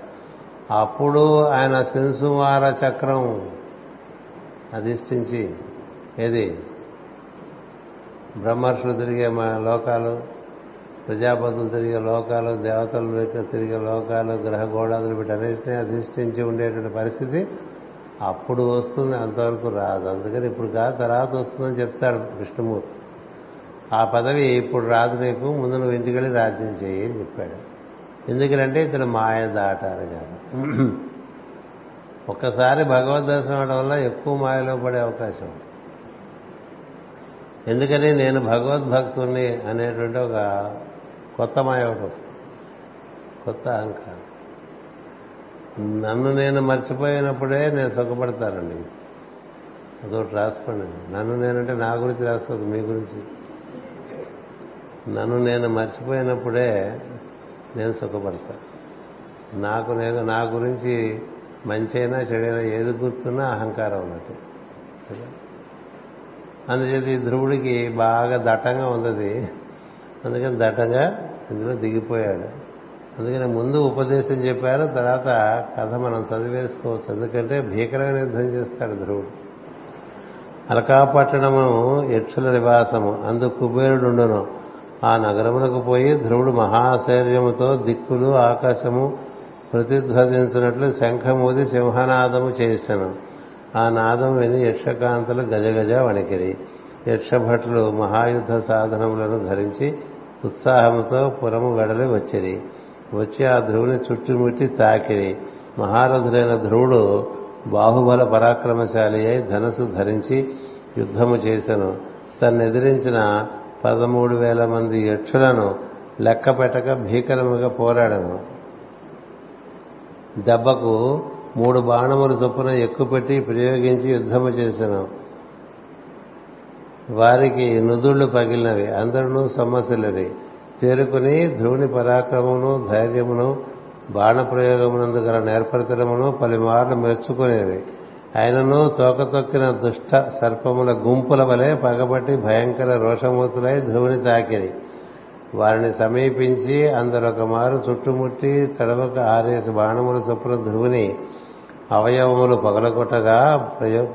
అప్పుడు ఆయన శింసుమార చక్రం అధిష్ఠించి ఏది? బ్రహ్మర్షులు తిరిగే మా లోకాలు ప్రజాపతులు తిరిగే లోకాలు దేవతలు తిరిగే లోకాలు గ్రహ గోడాదులు వీటన్నిటినీ అధిష్ఠించి ఉండేటువంటి పరిస్థితి అప్పుడు వస్తుంది. అంతవరకు రాదు. అందుకని ఇప్పుడు కాదు తర్వాత వస్తుందని చెప్తాడు విష్ణుమూర్తి. ఆ పదవి ఇప్పుడు రాదు నీకు ముందు నువ్వు ఇంటికి వెళ్ళి రాజ్యం చేయి అని చెప్పాడు. ఎందుకంటే ఇతడు మాయ దాటారు కాదు. ఒక్కసారి భగవద్ దర్శనం అవడం వల్ల ఎక్కువ మాయలో పడే అవకాశం ఎందుకని నేను భగవద్భక్తుని అనేటువంటి ఒక కొత్త మాయ ఒకటి వస్తుంది. కొత్త అహంకారం. నన్ను నేను మర్చిపోయినప్పుడే నేను సుఖపడతానండి. అదొకటి రాసుకోండి. నన్ను నేనంటే నా గురించి రాసుకోదు మీ గురించి. నన్ను నేను మర్చిపోయినప్పుడే నేను సుఖపడతా. నాకు నేను నా గురించి మంచైనా చెడైనా ఏది గుర్తున్నా అహంకారం ఉన్నట్టు. కదా? అందుచేత ఈ ధ్రువుడికి బాగా దట్టంగా ఉన్నది. అందుకని దట్టంగా ఇందులో దిగిపోయాడు. అందుకని ముందు ఉపదేశం చెప్పారు తర్వాత కథ మనం చదివేసుకోవచ్చు. ఎందుకంటే భీకరమైన యుద్ధం చేస్తాడు ధ్రువుడు. అలకాపట్టణము యక్షుల నివాసము అందు కుబేరుడుండును. ఆ నగరమునకు పోయి ధ్రువుడు మహాశైర్యముతో దిక్కులు ఆకాశము ప్రతిధ్వనించినట్లు శంఖమూది సింహనాదము చేశాను ఆ నాదం విని యక్షకాంతలు గజగజ వణికిరి. యక్షభటులు మహాయుద్ధ సాధనములను ధరించి ఉత్సాహముతో పురము గడలి వచ్చిరి. వచ్చి ఆ ధ్రువుని చుట్టుముట్టి తాకిరి. మహారథుడైన ధ్రువుడు బాహుబల పరాక్రమశాలి అయి ధనసు ధరించి యుద్ధము చేశాను తన్నెదిరించిన పదమూడు వేల మంది యక్షులను లెక్క పెట్టక భీకరముగా పోరాడను. దెబ్బకు మూడు బాణములు చొప్పున ఎక్కుపెట్టి ప్రయోగించి యుద్ధము చేశాను వారికి నుదుళ్ళు పగిలినవి అందరూ సమస్యలవి. చేరుకుని ధ్రువుని పరాక్రమమును ధైర్యమును బాణప్రయోగమునందు గల నేర్పరితనమును పలుమార్లు మెచ్చుకునేవి. ఆయనను తోకతొక్కిన దుష్ట సర్పముల గుంపుల వలె పగబట్టి భయంకర రోషమూతులై ధ్రువుని తాకిరి. వారిని సమీపించి అందరొక మారు చుట్టుముట్టి తడవక ఆరేసి బాణముల చొప్పున ధ్రువుని అవయవములు పగలగొట్టగా ప్రయో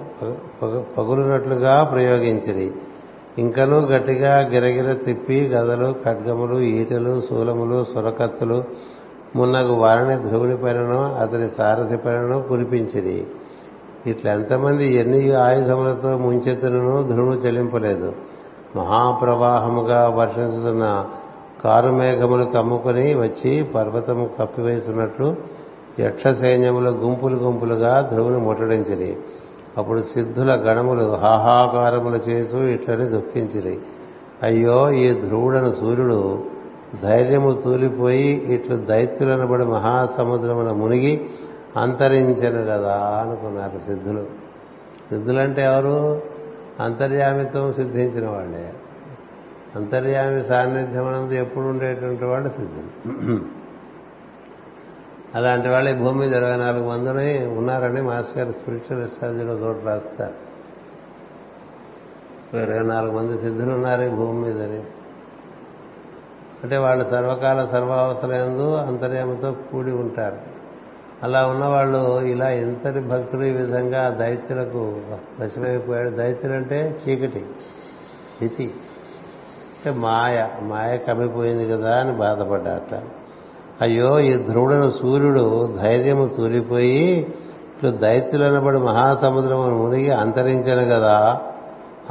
పగులునట్లుగా ప్రయోగించిరి. ఇంకనూ గట్టిగా గిరగిర తిప్పి గదలు ఖడ్గములు ఈటలు శూలములు సురకత్తులు మున్నగు వారిని ధ్రువుని పైనను అతని సారథి పైనను కురిపించిరి. ఇట్లా ఎంతమంది ఎన్ని ఆయుధములతో ముంచెత్తునను ధ్రువుడు చెల్లింపలేదు మహాప్రవాహముగా వర్షించుతున్న కారుమేఘములు కమ్ముకొని వచ్చి పర్వతము కప్పివేస్తున్నట్లు యక్ష సైన్యములు గుంపులు గుంపులుగా ధ్రువుని ముట్టడించిరి. అప్పుడు సిద్ధుల గణములు హాహాకారములు చేస్తూ ఇట్లని దుఃఖించిరి. అయ్యో ఈ ధ్రువుడను సూర్యుడు ధైర్యము తూలిపోయి ఇట్లు దైత్యులనబడి మహాసముద్రమున మునిగి అంతరించను కదా అనుకున్నారు సిద్ధులు. సిద్ధులంటే ఎవరు? అంతర్యామిత్వం సిద్ధించిన వాళ్ళే. అంతర్యామి సాన్నిధ్యం అనేది ఎప్పుడు ఉండేటువంటి వాళ్ళు సిద్ధులు. అలాంటి వాళ్ళు ఈ భూమి మీద ఇరవై నాలుగు మందిని ఉన్నారని మాస్టర్ గారు స్పిరిచువల్ ఎస్ట్రాలజీలో చోటు రాస్తారు. ఇరవై నాలుగు మంది సిద్ధులు ఉన్నారు ఈ భూమి మీదని. అంటే వాళ్ళు సర్వకాల సర్వావసరందు అంతర్యామితో కూడి ఉంటారు. అలా ఉన్నవాళ్ళు ఇలా ఎంతటి భక్తులు ఈ విధంగా దైత్యులకు వశమైపోయాడు? దైత్యులు అంటే చీకటి స్థితి. అంటే మాయ మాయ కమ్మిపోయింది కదా అని బాధపడ్డాట అయ్యో ఈ ధ్రువుడను సూర్యుడు ధైర్యము తూలిపోయి ఇట్లు దైత్యులనబడి మహాసముద్రమును మునిగి అంతరించను కదా.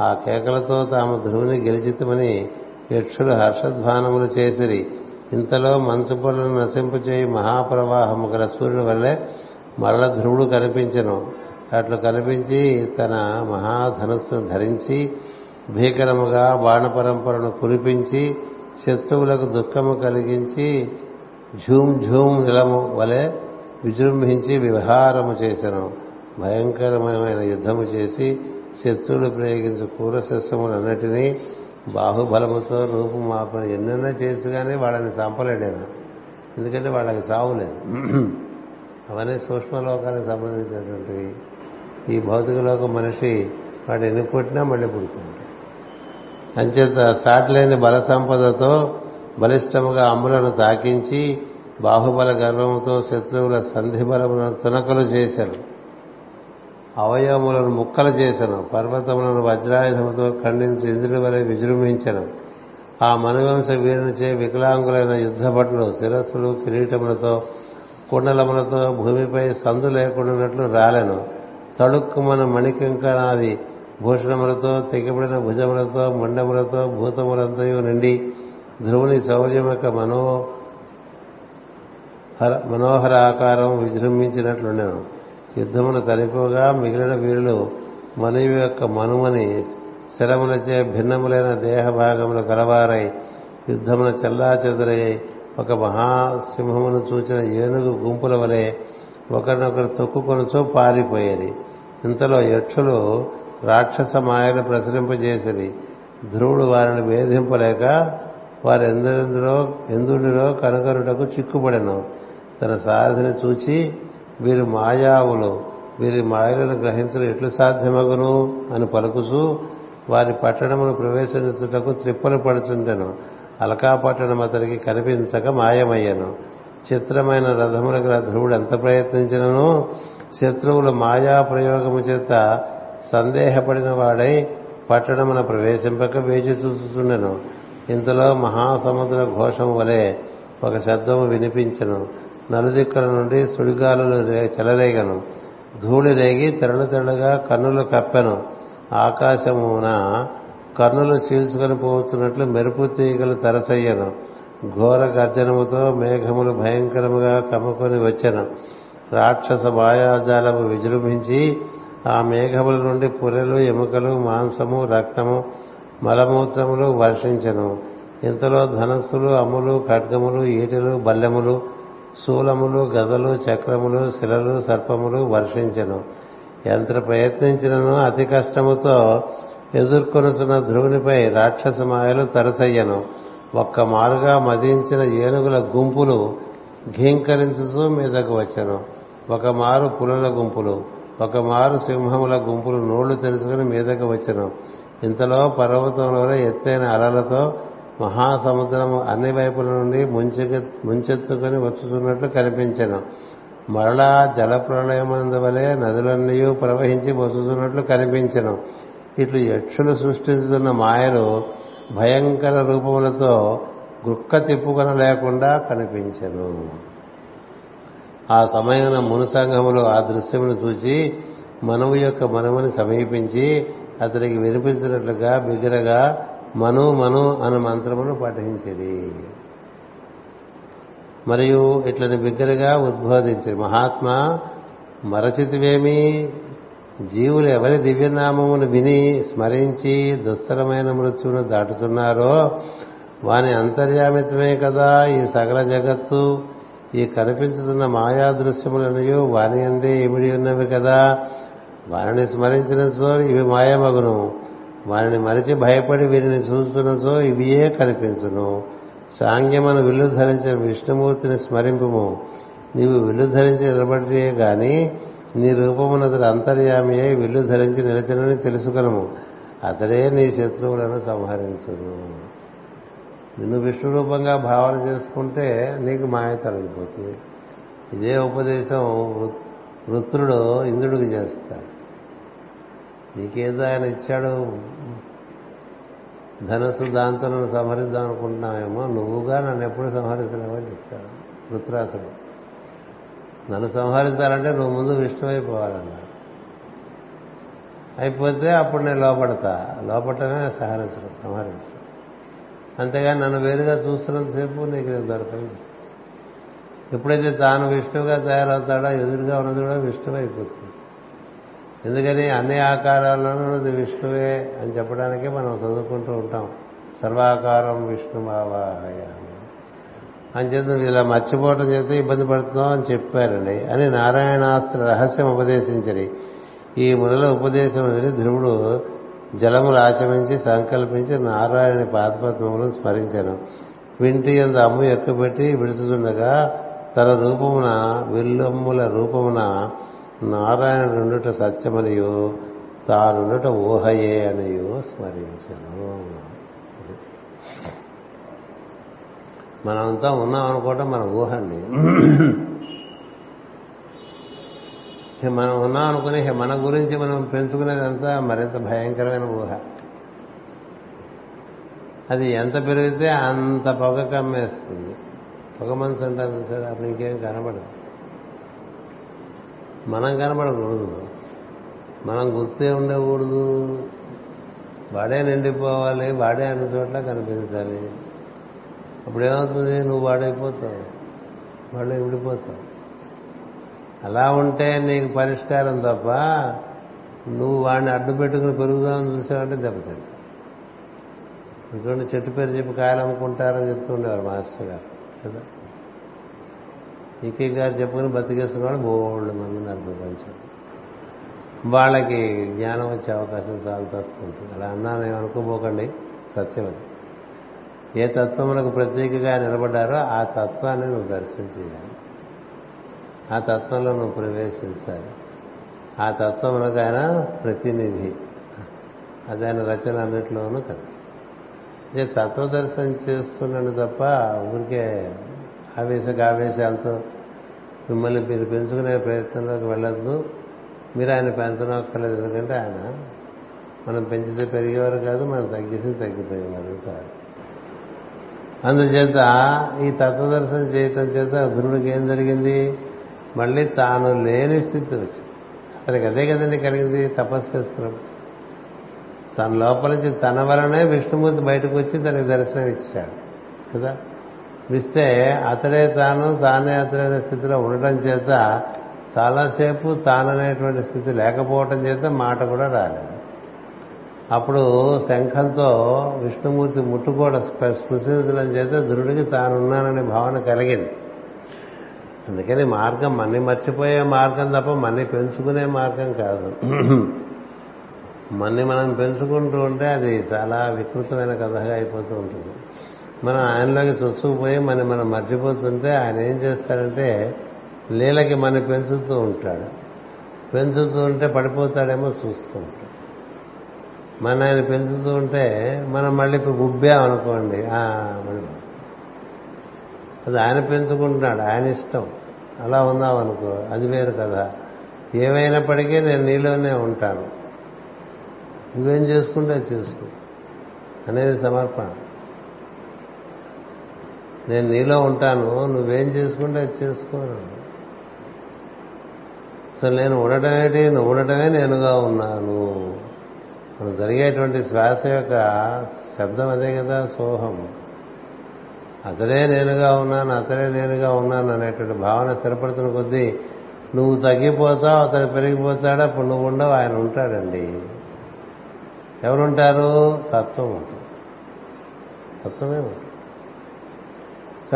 ఆ కేకలతో తాము ధ్రువుని గెలిచితమని యక్షులు హర్షధ్వానములు చేసిరి. ఇంతలో మంచు పొలను నశింపచేయి మహాప్రవాహము గల సూర్యుని వల్లే మరల ధ్రువుడు కనిపించను. అట్లు కనిపించి తన మహాధనుస్సును ధరించి భీకరముగా బాణపరంపరను కురిపించి శత్రువులకు దుఃఖము కలిగించి ఝూమ్ ఝూమ్ నిలము వలె విజృంభించి విహారము చేశాను భయంకరమైన యుద్ధము చేసి శత్రువులు ప్రయోగించు క్రూరశస్త్రములన్నిటినీ బాహుబలముతో రూపు మాపన ఎన్నెన్నో చేసి కానీ వాళ్ళని చంపలేడాను ఎందుకంటే వాళ్ళకి సావులేదు అవన్నీ సూక్ష్మలోకానికి సంబంధించినటువంటివి ఈ భౌతిక లోకం మనిషి వాడు ఎన్ని పుట్టినా మళ్ళీ పుడుతుంది అంచేత సాటిలేని బల సంపదతో బలిష్టముగా అమ్ములను తాకించి బాహుబల గర్వముతో శత్రువుల సంధి బలములను తునకలు చేశారు అవయవములను ముక్కలు చేశాను పర్వతములను వజ్రాయుధముతో ఖండించి ఇంద్రుడి వలె విజృంభించను. ఆ మనువంశ వీరునిచే వికలాంగులైన యుద్ధభటులు శిరస్సులు కిరీటములతో కుండలములతో భూమిపై సందు లేకుండానట్లు రాలెను. తడుక్కుమన మణికంకణాది భూషణములతో తెగిపడిన భుజములతో ముండములతో భూతములంతయు నిండి ధ్రువుని శౌర్యం యొక్క మనో మనోహర ఆకారం విజృంభించినట్లుండెను. యుద్ధమును కలిపోగా మిగిలిన వీరులు మనువు యొక్క మనుమని శరములచే భిన్నములైన దేహ భాగములు కలవారై యుద్ధమున చెల్లా ఒక మహాసింహమును చూచిన ఏనుగు గుంపుల వలె ఒకరినొకరు తొక్కుకొనుచో పారిపోయేది. ఇంతలో యక్షులు రాక్షస మాయలు ప్రసరింపజేసిరి. ధ్రువుడు వారిని వేధింపలేక వారెందరెందులో ఎందుడిలో కనుకరుటకు చిక్కుపడెను. తన సారథిని చూచి వీరు మాయావులు వీరి మాయలను గ్రహించడం ఎట్లు సాధ్యమగును అని పలుకుచూ వారి పట్టణమును ప్రవేశించుటకు త్రిప్పలు పడుచుండెను. అలకా పట్టణం అతనికి కనిపించక మాయమయ్యను. చిత్రమైన రథముల గల ధ్రువుడు ఎంత ప్రయత్నించినను? శత్రువులు మాయా ప్రయోగము చేత సందేహపడిన వాడై పట్టణమున ప్రవేశింపక వేచి చూస్తుండెను ఇంతలో మహాసముద్ర ఘోషం వలె ఒక శబ్దము వినిపించను. నలుదిక్కుల నుండి సుడిగాలులు చెలరేగను. ధూళి రేగి తెరలు తెరలుగా కన్నులు కప్పెను. ఆకాశమున కన్నులు చీల్చుకొని పోతున్నట్లు మెరుపు తీగలు తరసయ్యను. ఘోర గర్జనముతో మేఘములు భయంకరముగా కమ్ముకొని వచ్చెను. రాక్షస మాయాజాలము విజృంభించి ఆ మేఘముల నుండి పురెలు ఎముకలు మాంసము రక్తము మలమూత్రములు వర్షించెను. ఇంతలో ధనస్సులు అమ్ములు ఖడ్గములు ఈటెలు బల్లెములు శూలములు గదలు చక్రములు శిలలు సర్పములు వర్షించను. ఎంత ప్రయత్నించినను అతి కష్టముతో ఎదుర్కొనుతున్న ధ్రువునిపై రాక్షస మాయలు తరచయ్యను ఒక్క మారుగా మదించిన ఏనుగుల గుంపులు ఘీంకరించుతూ మీదకు వచ్చను. ఒక మారు పులుల గుంపులు ఒక మారు సింహముల గుంపులు నోళ్ళు తెరుచుకుని మీదకు వచ్చను. ఇంతలో పర్వతంలో ఎత్తైన అలలతో మహాసముద్రము అన్ని వైపుల నుండి ముంచె ముంచెత్తుకొని వచ్చుతున్నట్లు కనిపించను. మరలా జలప్రళయమందువలే నదులన్నీ ప్రవహించి వస్తున్నట్లు కనిపించను. ఇట్లు యక్షులు సృష్టిస్తున్న మాయలు భయంకర రూపములతో గుక్క తిప్పుకొన లేకుండా కనిపించను. ఆ సమయమున మునుసంఘములు ఆ దృశ్యమును చూచి మనవు యొక్క మనముని సమీపించి అతనికి వినిపించినట్లుగా బిగరగా మను మను అను మంత్రమును పఠించిది మరియు ఇట్లని బిగ్గరగా ఉద్బోధించింది మహాత్మా మరచితివేమి జీవులు ఎవరి దివ్యనామమును విని స్మరించి దుస్తరమైన మృత్యువును దాటుతున్నారో వాని అంతర్యామితమే కదా ఈ సకల జగత్తు. ఈ కనిపించుతున్న మాయా దృశ్యములనయు వాని అందే ఇమిడి ఉన్నవి కదా. వారిని స్మరించినచో ఇవి మాయమగును. వారిని మరిచి భయపడి వీరిని చూస్తున్నచో ఇవియే కనిపించును. సాంగ్యమను విల్లు ధరించిన విష్ణుమూర్తిని స్మరింపుము. నీవు విల్లు ధరించి నిలబడితే గాని నీ రూపమునతడు అంతర్యామియే విల్లు ధరించి నిలచనని తెలుసుకునము. అతడే నీ శత్రువులను సంహరించును. నిన్ను విష్ణు రూపంగా భావన చేసుకుంటే నీకు మాయ తొలగిపోతుంది. ఇదే ఉపదేశం వృత్రుడు ఇంద్రుడికి చేస్తాడు. నీకేదో ఆయన ఇచ్చాడు. ధనస్సు దాంతో నన్ను సంహరిద్దాం అనుకుంటున్నావేమో. నువ్వుగా నన్ను ఎప్పుడు సంహరించలేమని చెప్తాడు రుత్రాసుడు నన్ను సంహరించాలంటే నువ్వు ముందు విష్ణు అయిపోవాలన్నాడు అయిపోతే అప్పుడు నేను లోపడతా. లోపడమే సహరించడం సంహరించడం. అంతేగాని నన్ను వేరుగా చూస్తున్నంతసేపు నీకు నేను దొరకదు ఎప్పుడైతే తాను విష్ణువుగా తయారవుతాడో ఎదురుగా ఉన్నది కూడా విష్ణువు అయిపోతుంది ఎందుకని అన్ని ఆకారాల్లోనూ ఇది విష్ణువే అని చెప్పడానికే మనం చదువుకుంటూ ఉంటాం. సర్వాకారం విష్ణుమావాహయ అంచేత నువ్వు ఇలా మర్చిపోవటం చేస్తే ఇబ్బంది పడుతున్నావు అని చెప్పారండి. అని నారాయణాస్త్ర రహస్యం ఉపదేశించని ఈ మునుల ఉపదేశం విని ధ్రువుడు జలములు ఆచమించి సంకల్పించి నారాయణ పాదపద్మములను స్మరించాను. వింటి ఎందు అమ్ము ఎక్కుపెట్టి విడుచుతుండగా తన రూపమున విల్లమ్ముల రూపమున నారాయణుండుట సత్యమనియు తానుండుట ఊహయే అనియు స్మరించను. మనమంతా ఉన్నాం అనుకోవటం మన ఊహ అండి. మనం ఉన్నాం అనుకునే మన గురించి మనం పెంచుకునేదంతా మరింత భయంకరమైన ఊహ. అది ఎంత పెరిగితే అంత పొగ కమ్మేస్తుంది. పొగ మనసు అంటారు చూసారు? అప్పుడు ఇంకేం కనబడదు. మనం కనబడకూడదు మనం గుర్తే ఉండకూడదు. వాడే నిండిపోవాలి వాడే అన్ని చోట్ల కనిపించాలి. అప్పుడు ఏమవుతుంది నువ్వు వాడైపోతావు. వాళ్ళు విడిపోతావు. అలా ఉంటే నీకు పరిష్కారం తప్ప నువ్వు వాడిని అడ్డు పెట్టుకుని పెరుగుదామని చూసావంటే దెబ్బతింటా ఎందుకంటే చెట్టు పేరు చెప్పి కాయలు అమ్ముకుంటారని చెప్తుండేవారు మాస్టర్ గారు కదా? ఈకే గారు చెప్పుకుని బతికేస్తున్న బోల్డ్ మంది ఉన్నారు ప్రపంచం వాళ్ళకి జ్ఞానం వచ్చే అవకాశం చాలా తక్కువ ఉంటుంది. అలా అన్నాను ఏమనుకోబోకండి. సత్యం అది. ఏ తత్వములకు ప్రత్యేకగా నిలబడ్డారో ఆ తత్వాన్ని నువ్వు దర్శనం చేయాలి. ఆ తత్వంలో నువ్వు ప్రవేశించాలి. ఆ తత్వములకు ఆయన ప్రతినిధి. అది ఆయన రచన అన్నింటిలోనూ కలిసి తత్వ తత్వదర్శనం చేస్తున్నాను తప్ప ఊరికే ఆవేశ ఆవేశాలతో మిమ్మల్ని మీరు పెంచుకునే ప్రయత్నంలోకి వెళ్ళద్దు. మీరు ఆయన పెంచడం అక్కర్లేదు ఎందుకంటే ఆయన మనం పెంచితే పెరిగేవారు కాదు మనం తగ్గిస్తే తగ్గిపోయేవారు కాదు. అందుచేత ఈ తత్వదర్శనం చేయటం చేత ధ్రువుడికి ఏం జరిగింది? మళ్ళీ తాను లేని స్థితి వచ్చింది. అతనికి అదే కదండి కలిగింది తపస్సు తన లోపల నుంచి తన వలనే విష్ణుమూర్తి బయటకు వచ్చి తనకి దర్శనం ఇచ్చాడు కదా? ఇస్తే అతడే తాను తానే అతడైన స్థితిలో ఉండటం చేత చాలాసేపు తాననేటువంటి స్థితి లేకపోవటం చేత మాట కూడా రాలేదు. అప్పుడు శంఖంతో విష్ణుమూర్తి ముట్టుకోవడం స్పృశించడం చేత ధృడికి తానున్నాననే భావన కలిగింది. అందుకని మార్గం మన్ని మర్చిపోయే మార్గం తప్ప మన్ని పెంచుకునే మార్గం కాదు. మన్ని మనం పెంచుకుంటూ ఉంటే అది చాలా వికృతమైన కథగా అయిపోతూ ఉంటుంది. మనం ఆయనలోకి చొచ్చుకుపోయి మన మనం మర్చిపోతుంటే ఆయన ఏం చేస్తాడంటే లీలకి మన పెంచుతూ ఉంటాడు. పెంచుతూ ఉంటే పడిపోతాడేమో చూస్తూ ఉంటాడు. మన ఆయన పెంచుతూ ఉంటే మనం మళ్ళీ ఇప్పుడు గుబ్బామనుకోండి అనుకోండి. అది ఆయన పెంచుకుంటున్నాడు ఆయన ఇష్టం. అలా ఉన్నాం అనుకో అది వేరు కదా. ఏమైనప్పటికీ నేను నీలోనే ఉంటాను. నువ్వేం చేసుకుంటే చేసుకో. అనేది సమర్పణ. నేను నీలో ఉంటాను నువ్వేం చేసుకుంటే అది చేసుకోను. అసలు నేను ఉండటమేటి నువ్వు ఉండటమే నేనుగా ఉన్నాను. మనం జరిగేటువంటి శ్వాస యొక్క శబ్దం అదే కదా సోహం. అతడే నేనుగా ఉన్నాను అతడే నేనుగా ఉన్నాను అనేటువంటి భావన స్థిరపడుతున్న కొద్దీ నువ్వు తగ్గిపోతావు అతను పెరిగిపోతాడు అప్పుడు నువ్వు ఉండవు ఆయన ఉంటాడండి. ఎవరుంటారు? తత్వం ఉంటుంది. తత్వమే ఉంటుంది.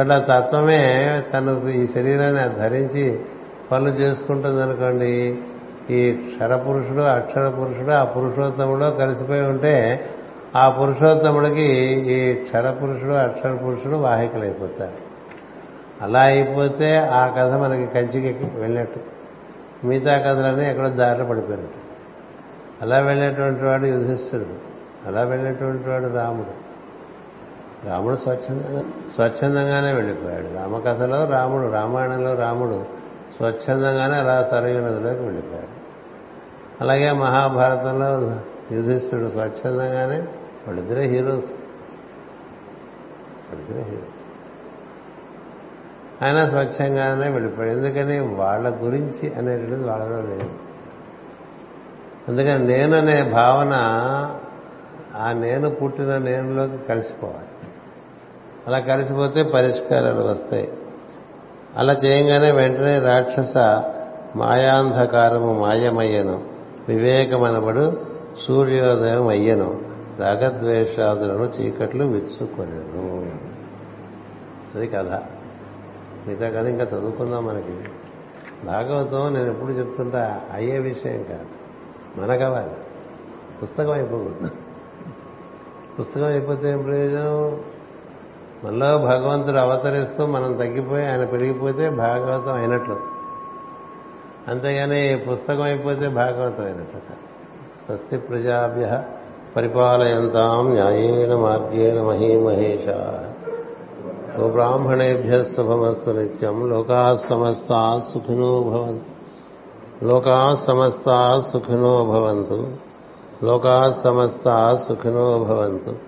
అట్లా తత్వమే తన ఈ శరీరాన్ని ధరించి పనులు చేసుకుంటుంది అనుకోండి. ఈ క్షరపురుషుడు అక్షర పురుషుడు ఆ పురుషోత్తముడు కలిసిపోయి ఉంటే ఆ పురుషోత్తముడికి ఈ క్షరపురుషుడు అక్షర పురుషుడు వాహికలైపోతారు. అలా అయిపోతే ఆ కథ మనకి కంచికి వెళ్ళినట్టు. మిగతా కథలన్నీ ఎక్కడో దారిలో పడిపోయినట్టు. అలా వెళ్ళేటువంటి వాడు యుధిష్ఠుడు అలా వెళ్ళేటువంటి వాడు రాముడు. రాముడు స్వచ్ఛందంగా స్వచ్ఛందంగానే వెళ్ళిపోయాడు. రామకథలో రాముడు రామాయణంలో రాముడు స్వచ్ఛందంగానే అలా సరయు నదిలోకి వెళ్ళిపోయాడు. అలాగే మహాభారతంలో యుధిష్ఠుడు స్వచ్ఛందంగానే వాళ్ళిద్దరే హీరోస్. వాళ్ళిద్దరే హీరో ఆయన స్వచ్ఛంగానే వెళ్ళిపోయాడు. ఎందుకని? వాళ్ళ గురించి అనేటువంటిది వాళ్ళలో లేదు. అందుకని నేననే భావన ఆ నేను పుట్టిన నేనులోకి కలిసిపోవాలి. అలా కలిసిపోతే పరిష్కారాలు వస్తాయి. అలా చేయంగానే వెంటనే రాక్షస మాయాంధకారము మాయమయ్యను. వివేకమనబడు సూర్యోదయం అయ్యను. రాగద్వేషాదులను చీకట్లు విచ్చుకొనను. అది కథ. మిగతా కథ ఇంకా చదువుకుందాం మనకి. భాగవతం నేను ఎప్పుడు చెప్తుంటా అయ్యే విషయం కాదు. మనకవాలి పుస్తకం అయిపోకూడదు. పుస్తకం అయిపోతే ఏం ప్రయోజనం? మనలో భగవంతుడు అవతరిస్తూ మనం తగ్గిపోయి ఆయన పెరిగిపోతే భాగవతం అయినట్లు. అంతేగాని పుస్తకం అయిపోతే భాగవతం అయినట్లు స్వస్తి ప్రజాభ్య పరిపాలయంతాం న్యాయేన మార్గేణ మహీమహేష. గోబ్రాహ్మణేభ్య శుభమస్తు నిత్యం. లోకా సమస్తా సుఖినో భవంతు. లోకా సమస్తా సుఖినో భవంతు. లోకా సమస్తా సుఖినో భవంతు.